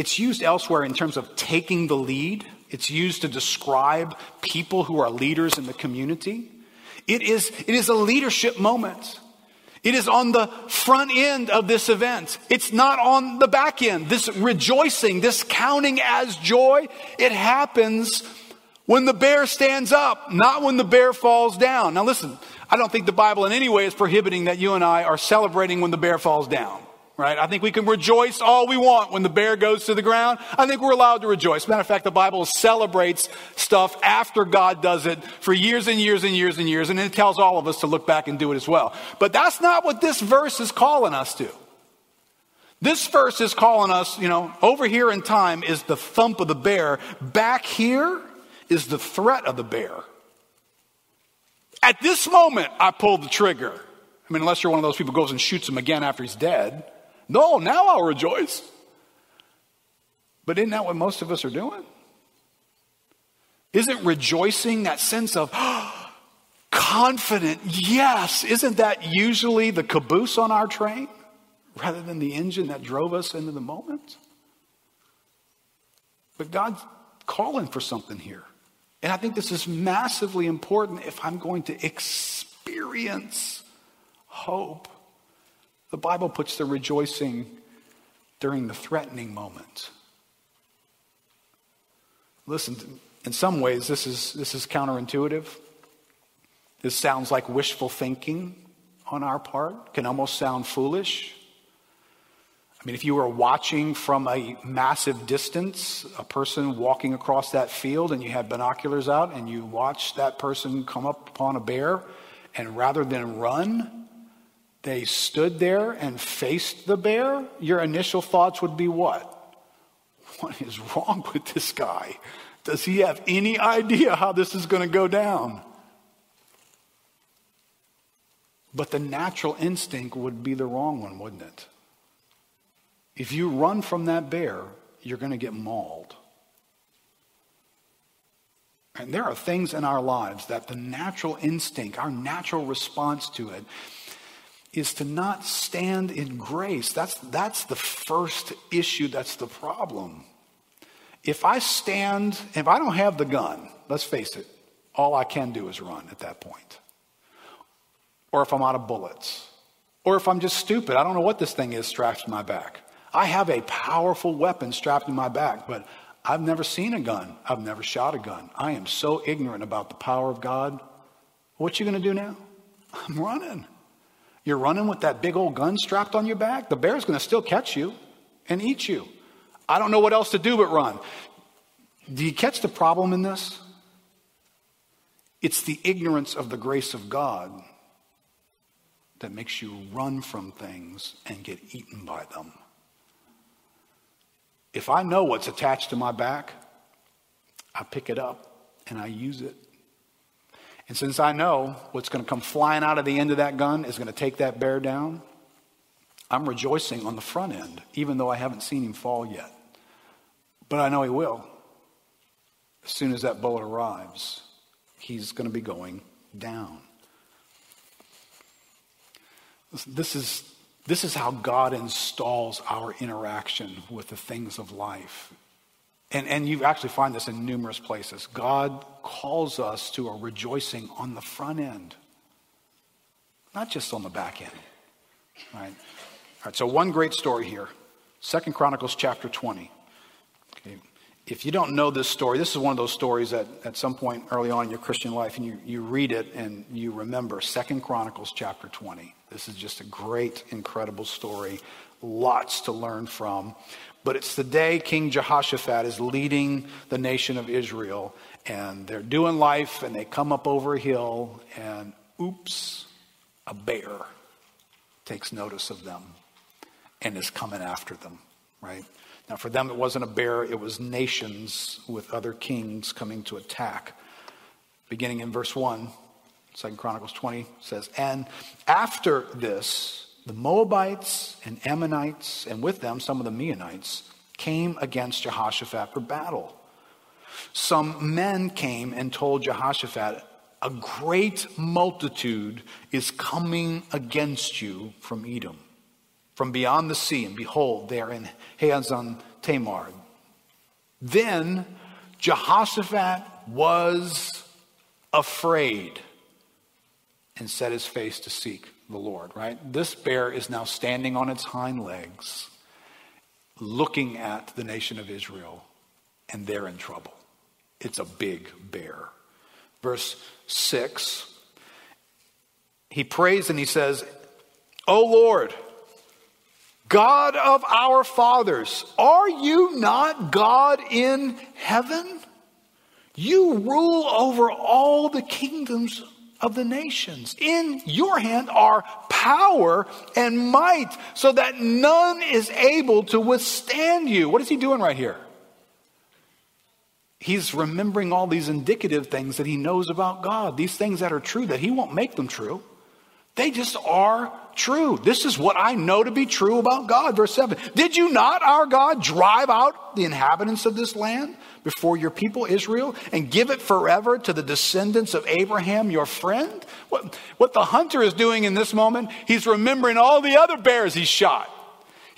it's used elsewhere in terms of taking the lead. It's used to describe people who are leaders in the community. It is, it is a leadership moment. It is on the front end of this event. It's not on the back end. This rejoicing, this counting as joy, it happens when the bear stands up, not when the bear falls down. Now listen, I don't think the Bible in any way is prohibiting that you and I are celebrating when the bear falls down right? I think we can rejoice all we want when the bear goes to the ground. I think we're allowed to rejoice. Matter of fact, the Bible celebrates stuff after God does it for years and years and years and years, and it tells all of us to look back and do it as well. But that's not what this verse is calling us to. This verse is calling us, you know, over here in time is the thump of the bear. Back here is the threat of the bear. At this moment, I pulled the trigger. I mean, unless you're one of those people who goes and shoots him again after he's dead. No, now I'll rejoice. But isn't that what most of us are doing? Isn't rejoicing that sense of confident, yes, isn't that usually the caboose on our train rather than the engine that drove us into the moment? But God's calling for something here. And I think this is massively important if I'm going to experience hope. The Bible puts the rejoicing during the threatening moment. Listen, in some ways, this is, this is counterintuitive. This sounds like wishful thinking on our part, can almost sound foolish. I mean, if you were watching from a massive distance, a person walking across that field, and you had binoculars out and you watched that person come up upon a bear, and rather than run, they stood there and faced the bear, your initial thoughts would be what? What is wrong with this guy? Does he have any idea how this is going to go down? But the natural instinct would be the wrong one, wouldn't it? If you run from that bear, you're going to get mauled. And there are things in our lives that the natural instinct, our natural response to it, is to not stand in grace. That's, that's the first issue, that's the problem. If I stand, if I don't have the gun, let's face it, all I can do is run at that point. Or if I'm out of bullets. Or if I'm just stupid, I don't know what this thing is strapped to my back. I have a powerful weapon strapped to my back, but I've never seen a gun. I've never shot a gun. I am so ignorant about the power of God. What you going to do now? I'm running. You're running with that big old gun strapped on your back, the bear's going to still catch you and eat you. I don't know what else to do but run. Do you catch the problem in this? It's the ignorance of the grace of God that makes you run from things and get eaten by them. If I know what's attached to my back, I pick it up and I use it. And since I know what's going to come flying out of the end of that gun is going to take that bear down, I'm rejoicing on the front end, even though I haven't seen him fall yet. But I know he will. As soon as that bullet arrives, he's going to be going down. This is, this is how God installs our interaction with the things of life. And, and you actually find this in numerous places. God calls us to a rejoicing on the front end, not just on the back end. Right? All right, so one great story here. Second Chronicles chapter 20. Okay. If you don't know this story, this is one of those stories that at some point early on in your Christian life, and you, you read it and you remember Second Chronicles chapter 20. This is just a great, incredible story. Lots to learn from. But it's the day King Jehoshaphat is leading the nation of Israel, and they're doing life, and they come up over a hill, and oops, a bear takes notice of them. and is coming after them, right? Now, for them, it wasn't a bear, it was nations with other kings coming to attack. Beginning in verse 1, 2 Chronicles 20 says, And after this, the Moabites and Ammonites, and with them some of the Meunites, came against Jehoshaphat for battle. Some men came and told Jehoshaphat, A great multitude is coming against you from Edom, from beyond the sea, and behold, they are in Hazazon Tamar. Then Jehoshaphat was afraid and set his face to seek the Lord, right? This bear is now standing on its hind legs, looking at the nation of Israel, and they're in trouble. It's a big bear. Verse 6, he prays and he says, O Lord, God of our fathers, are you not God in heaven? You rule over all the kingdoms of the nations. In your hand are power and might, so that none is able to withstand you. What is he doing right here? He's remembering all these indicative things that he knows about God, these things that are true, that he won't make them true. They just are true. This is what I know to be true about God. Verse 7 Did you not, our God, drive out the inhabitants of this land before your people Israel and give it forever to the descendants of Abraham, your friend? What, what the hunter is doing in this moment, he's remembering all the other bears he shot.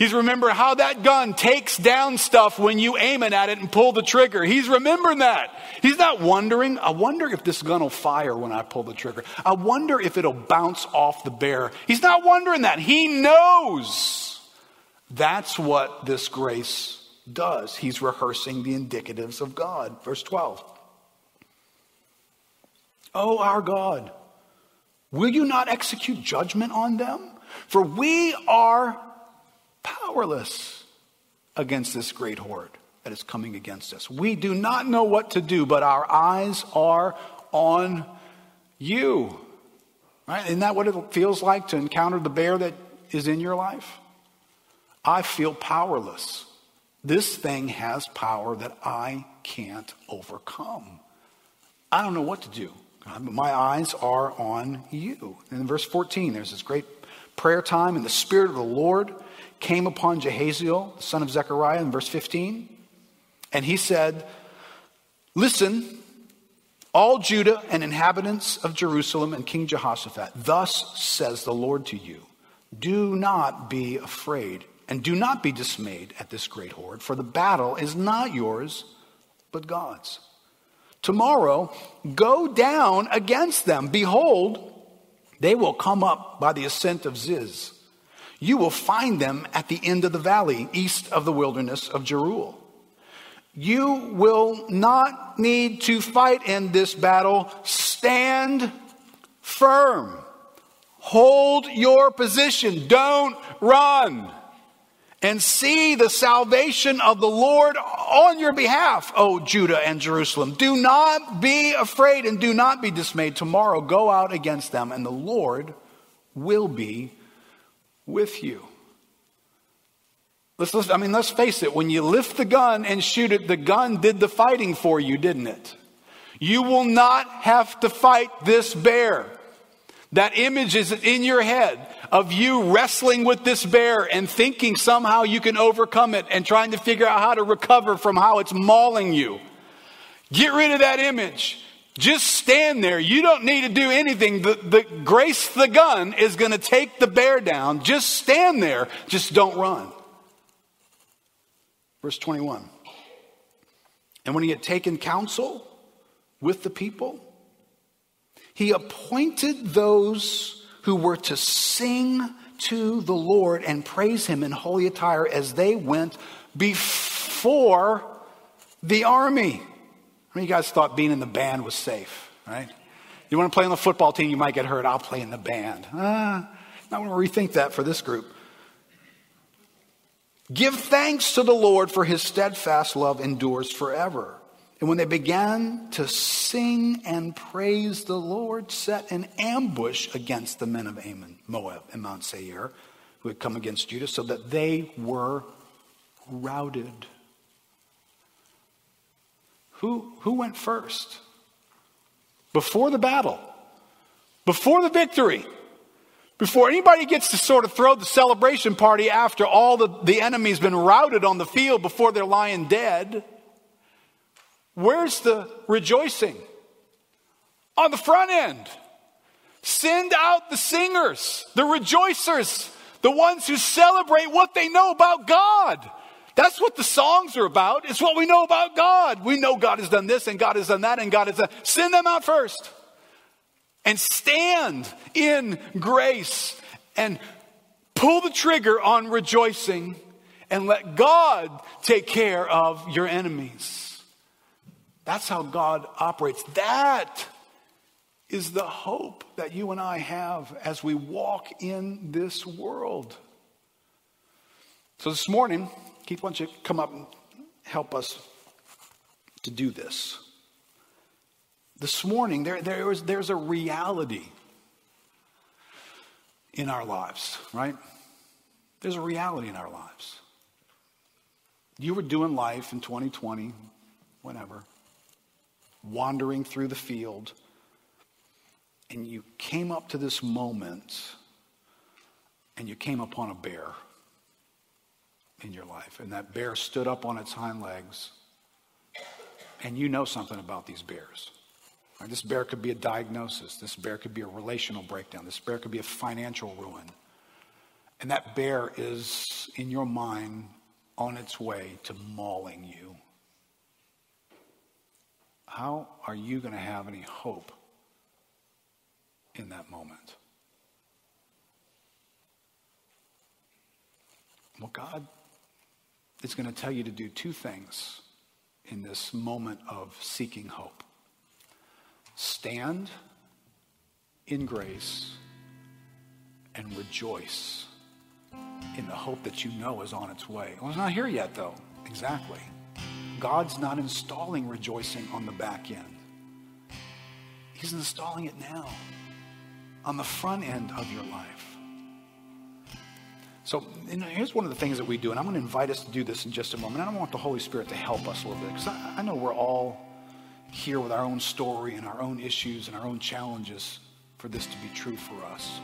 He's remembering how that gun takes down stuff when you aim it at it and pull the trigger. He's remembering that. He's not wondering, I wonder if this gun will fire when I pull the trigger. I wonder if it'll bounce off the bear. He's not wondering that. He knows. That's what this grace does. He's rehearsing the indicatives of God. Verse 12. Oh, our God, will you not execute judgment on them? For we are powerless against this great horde that is coming against us. We do not know what to do, but our eyes are on you. Right? Isn't that what it feels like to encounter the bear that is in your life? I feel powerless. This thing has power that I can't overcome. I don't know what to do. My eyes are on you. In verse 14, there's this great prayer time, and the Spirit of the Lord came upon Jahaziel, the son of Zechariah, in verse 15. And he said, Listen, all Judah and inhabitants of Jerusalem and King Jehoshaphat, thus says the Lord to you Do not be afraid and do not be dismayed at this great horde, for the battle is not yours, but God's. Tomorrow, go down against them. Behold, they will come up by the ascent of Ziz you will find them at the end of the valley, east of the wilderness of Jeruel. You will not need to fight in this battle. Stand firm. Hold your position. Don't run. And see the salvation of the Lord on your behalf, O Judah and Jerusalem. Do not be afraid and do not be dismayed. Tomorrow go out against them, and the Lord will be with you. Let's, let's, I mean, let's face it. When you lift the gun and shoot it, the gun did the fighting for you, didn't it? You will not have to fight this bear. That image is in your head of you wrestling with this bear and thinking somehow you can overcome it and trying to figure out how to recover from how it's mauling you. Get rid of that image. Just stand there. You don't need to do anything. The, the grace the gun is going to take the bear down. Just stand there. Just don't run. Verse 21. And when he had taken counsel with the people, he appointed those who were to sing to the Lord and praise him in holy attire as they went before the army. Many of you guys thought being in the band was safe, right? You want to play on the football team, you might get hurt. I'll play in the band. Ah, I want to rethink that for this group. Give thanks to the Lord for his steadfast love endures forever. And when they began to sing and praise the Lord, set an ambush against the men of Ammon, Moab, and Mount Seir who had come against Judah, so that they were routed. Who, who went first? Before the battle, before the victory, before anybody gets to sort of throw the celebration party after all the, the enemy's been routed on the field before they're lying dead, where's the rejoicing? On the front end. Send out the singers, the rejoicers, the ones who celebrate what they know about God. That's what the songs are about. It's what we know about God. We know God has done this and God has done that and God has done. Send them out first. And stand in grace and pull the trigger on rejoicing and let God take care of your enemies. That's how God operates. That is the hope that you and I have as we walk in this world. So this morning, Keith, why don't you come up and help us to do this? This morning, there, there is, there's a reality in our lives, right? There's a reality in our lives. You were doing life in 2020, whenever, wandering through the field, and you came up to this moment and you came upon a bear in your life. And that bear stood up on its hind legs. And you know something about these bears. Right? This bear could be a diagnosis. This bear could be a relational breakdown. This bear could be a financial ruin. And that bear is, in your mind, on its way to mauling you. How are you going to have any hope in that moment? Well, God is going to tell you to do two things in this moment of seeking hope stand in grace and rejoice in the hope that you know is on its way. Well, it's not here yet, though. Exactly. God's not installing rejoicing on the back end, He's installing it now on the front end of your life. So here's one of the things that we do, and I'm going to invite us to do this in just a moment. I don't want the Holy Spirit to help us a little bit because I, I know we're all here with our own story and our own issues and our own challenges for this to be true for us.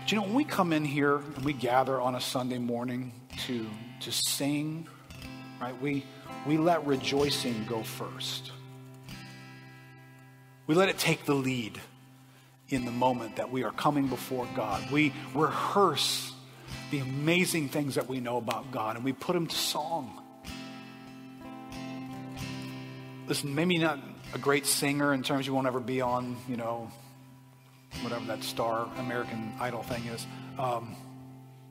But you know, when we come in here and we gather on a Sunday morning to, to sing, right, we, we let rejoicing go first. We let it take the lead in the moment that we are coming before God. We rehearse the amazing things that we know about God and we put them to song. Listen, maybe not a great singer in terms you won't ever be on, you know, whatever that star American Idol thing is. Um,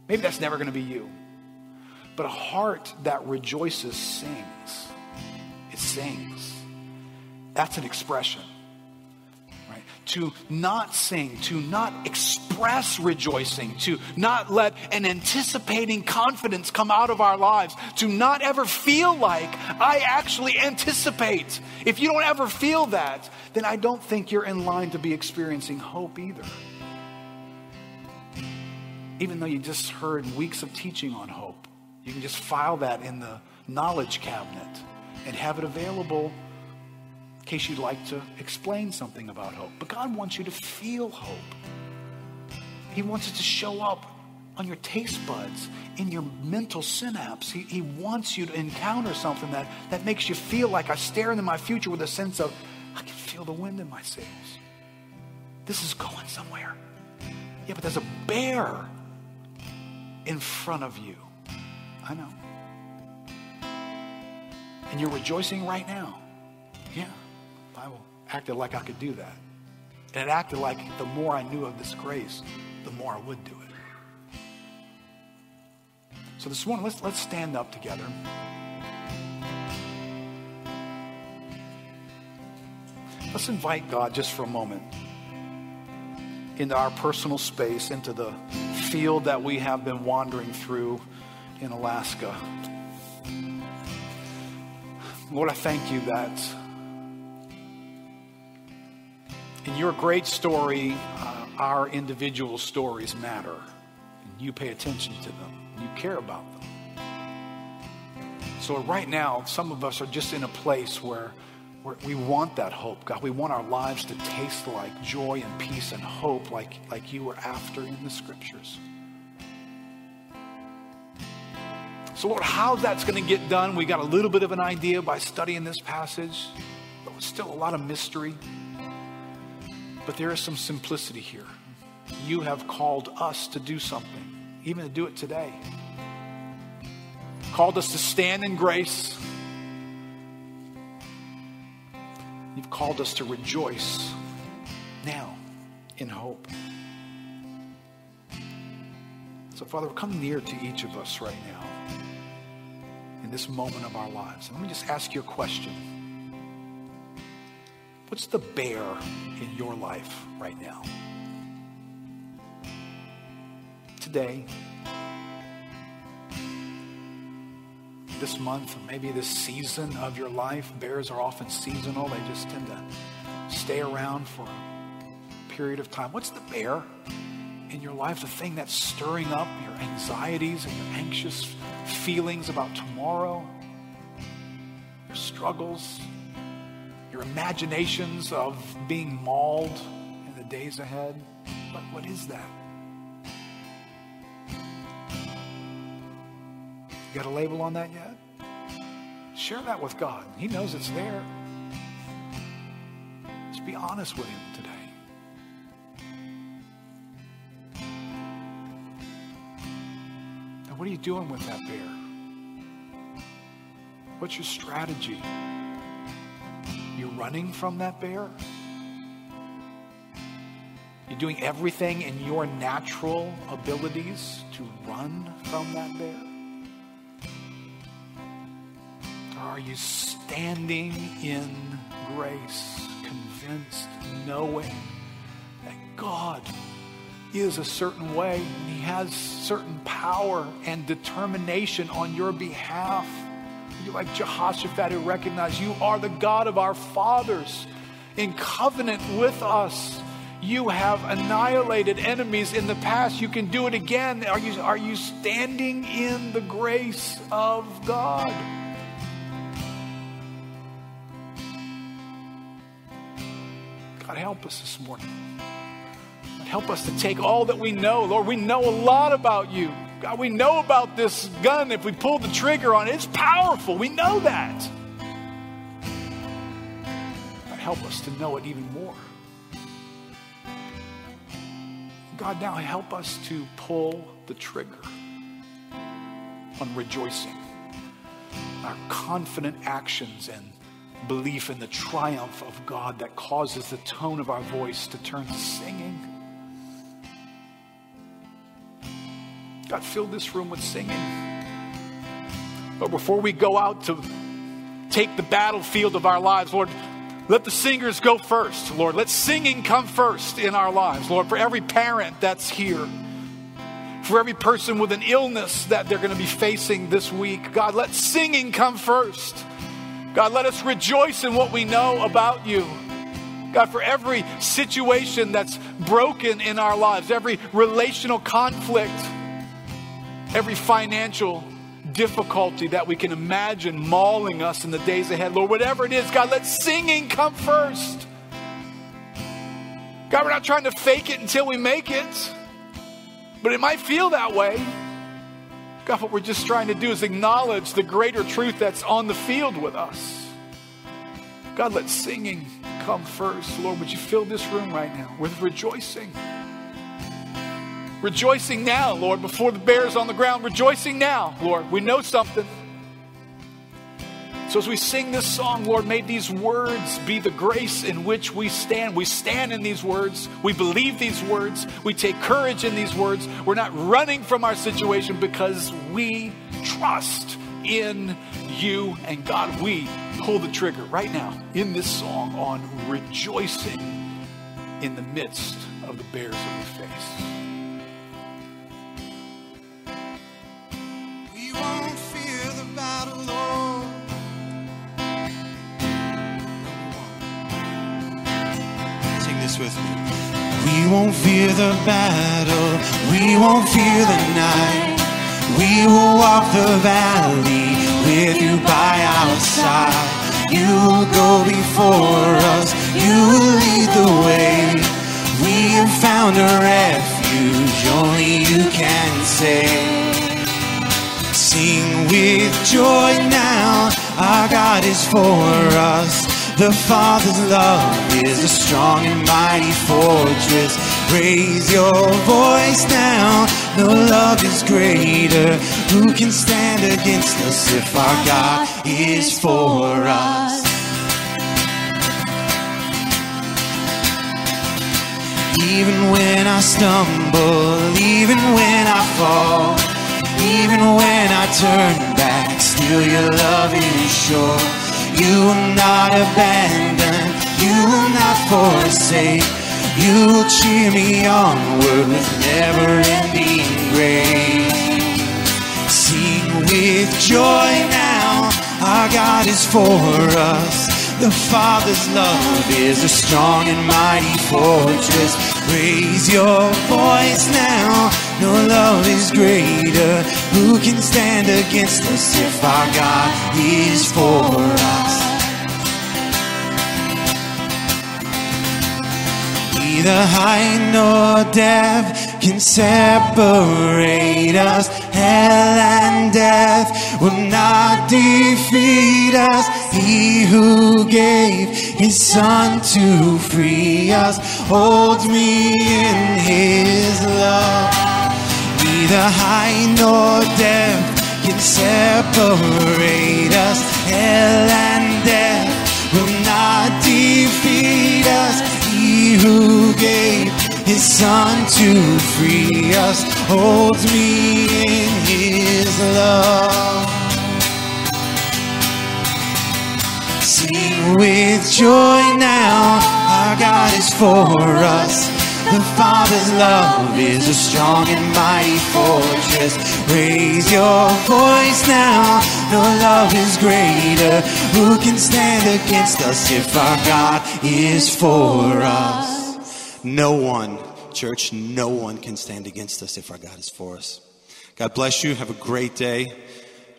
maybe that's never going to be you. But a heart that rejoices sings. It sings. That's an expression to not sing, to not express rejoicing, to not let an anticipating confidence come out of our lives, to not ever feel like I actually anticipate. If you don't ever feel that, then I don't think you're in line to be experiencing hope either. Even though you just heard weeks of teaching on hope, you can just file that in the knowledge cabinet and have it available in case you'd like to explain something about hope. But God wants you to feel hope. He wants it to show up on your taste buds, in your mental synapse. He, he wants you to encounter something that, that makes you feel like I stare into my future with a sense of, I can feel the wind in my sails. This is going somewhere. Yeah, but there's a bear in front of you. I know. And you're rejoicing right now. Yeah. Bible acted like I could do that. And it acted like the more I knew of this grace, the more I would do it. So this morning, let's, let's stand up together. Let's invite God just for a moment into our personal space, into the field that we have been wandering through in Alaska. Lord, I thank you that in your great story, uh, our individual stories matter. And you pay attention to them, you care about them. So, right now, some of us are just in a place where we want that hope, God. We want our lives to taste like joy and peace and hope, like, like you were after in the scriptures. So, Lord, how that's going to get done, we got a little bit of an idea by studying this passage, but it's still a lot of mystery. But there is some simplicity here. You have called us to do something, even to do it today. Called us to stand in grace. You've called us to rejoice now in hope. So, Father, come near to each of us right now in this moment of our lives. And let me just ask you a question. What's the bear in your life right now? Today, this month, or maybe this season of your life. Bears are often seasonal, they just tend to stay around for a period of time. What's the bear in your life? The thing that's stirring up your anxieties and your anxious feelings about tomorrow, your struggles, your imaginations of being mauled in the days ahead. What, what is that? You got a label on that yet? Share that with God. He knows it's there. Just be honest with Him today. And what are you doing with that bear? What's your strategy? You running from that bear? You're doing everything in your natural abilities to run from that bear? Or are you standing in grace, convinced, knowing that God is a certain way and He has certain power and determination on your behalf? You're like Jehoshaphat who recognized you are the God of our fathers in covenant with us. You have annihilated enemies in the past. You can do it again. Are you, are you standing in the grace of God? God, help us this morning. God, help us to take all that we know. Lord, we know a lot about you. God, we know about this gun. If we pull the trigger on it, it's powerful. We know that. God, help us to know it even more. God, now help us to pull the trigger on rejoicing, our confident actions and belief in the triumph of God that causes the tone of our voice to turn to singing. God, fill this room with singing. But before we go out to take the battlefield of our lives, Lord, let the singers go first, Lord. Let singing come first in our lives, Lord, for every parent that's here, for every person with an illness that they're going to be facing this week. God, let singing come first. God, let us rejoice in what we know about you. God, for every situation that's broken in our lives, every relational conflict, every financial difficulty that we can imagine mauling us in the days ahead, Lord, whatever it is, God, let singing come first. God, we're not trying to fake it until we make it, but it might feel that way. God, what we're just trying to do is acknowledge the greater truth that's on the field with us. God, let singing come first. Lord, would you fill this room right now with rejoicing? Rejoicing now, Lord, before the bear's on the ground. Rejoicing now, Lord. We know something. So as we sing this song, Lord, may these words be the grace in which we stand. We stand in these words. We believe these words. We take courage in these words. We're not running from our situation because we trust in you. And God, we pull the trigger right now in this song on rejoicing in the midst of the bears that we face. With me. We won't fear the battle, we won't fear the night. We will walk the valley with you by our side. You will go before us, you will lead the way. We have found a refuge, only you can save. Sing with joy now, our God is for us. The Father's love is a strong and mighty fortress. Raise your voice now, no love is greater. Who can stand against us if our God is for us? Even when I stumble, even when I fall, even when I turn back, still your love is sure. You will not abandon, you will not forsake. You will cheer me onward with never-ending grace. Sing with joy now, our God is for us. The Father's love is a strong and mighty fortress. Raise your voice now. No love is greater. Who can stand against us if our God is for us? Neither height nor depth can separate us. Hell and death will not defeat us. He who gave his son to free us holds me in his love. Neither height nor depth can separate us. Hell and death will not defeat us. He who gave his son to free us holds me in his love. Sing with joy now, our God is for us. The Father's love is a strong and mighty fortress. Raise your voice now, The love is greater. Who can stand against us if our God is for us? No one, church, no one can stand against us if our God is for us. God bless you. Have a great day.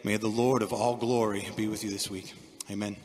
May the Lord of all glory be with you this week. Amen.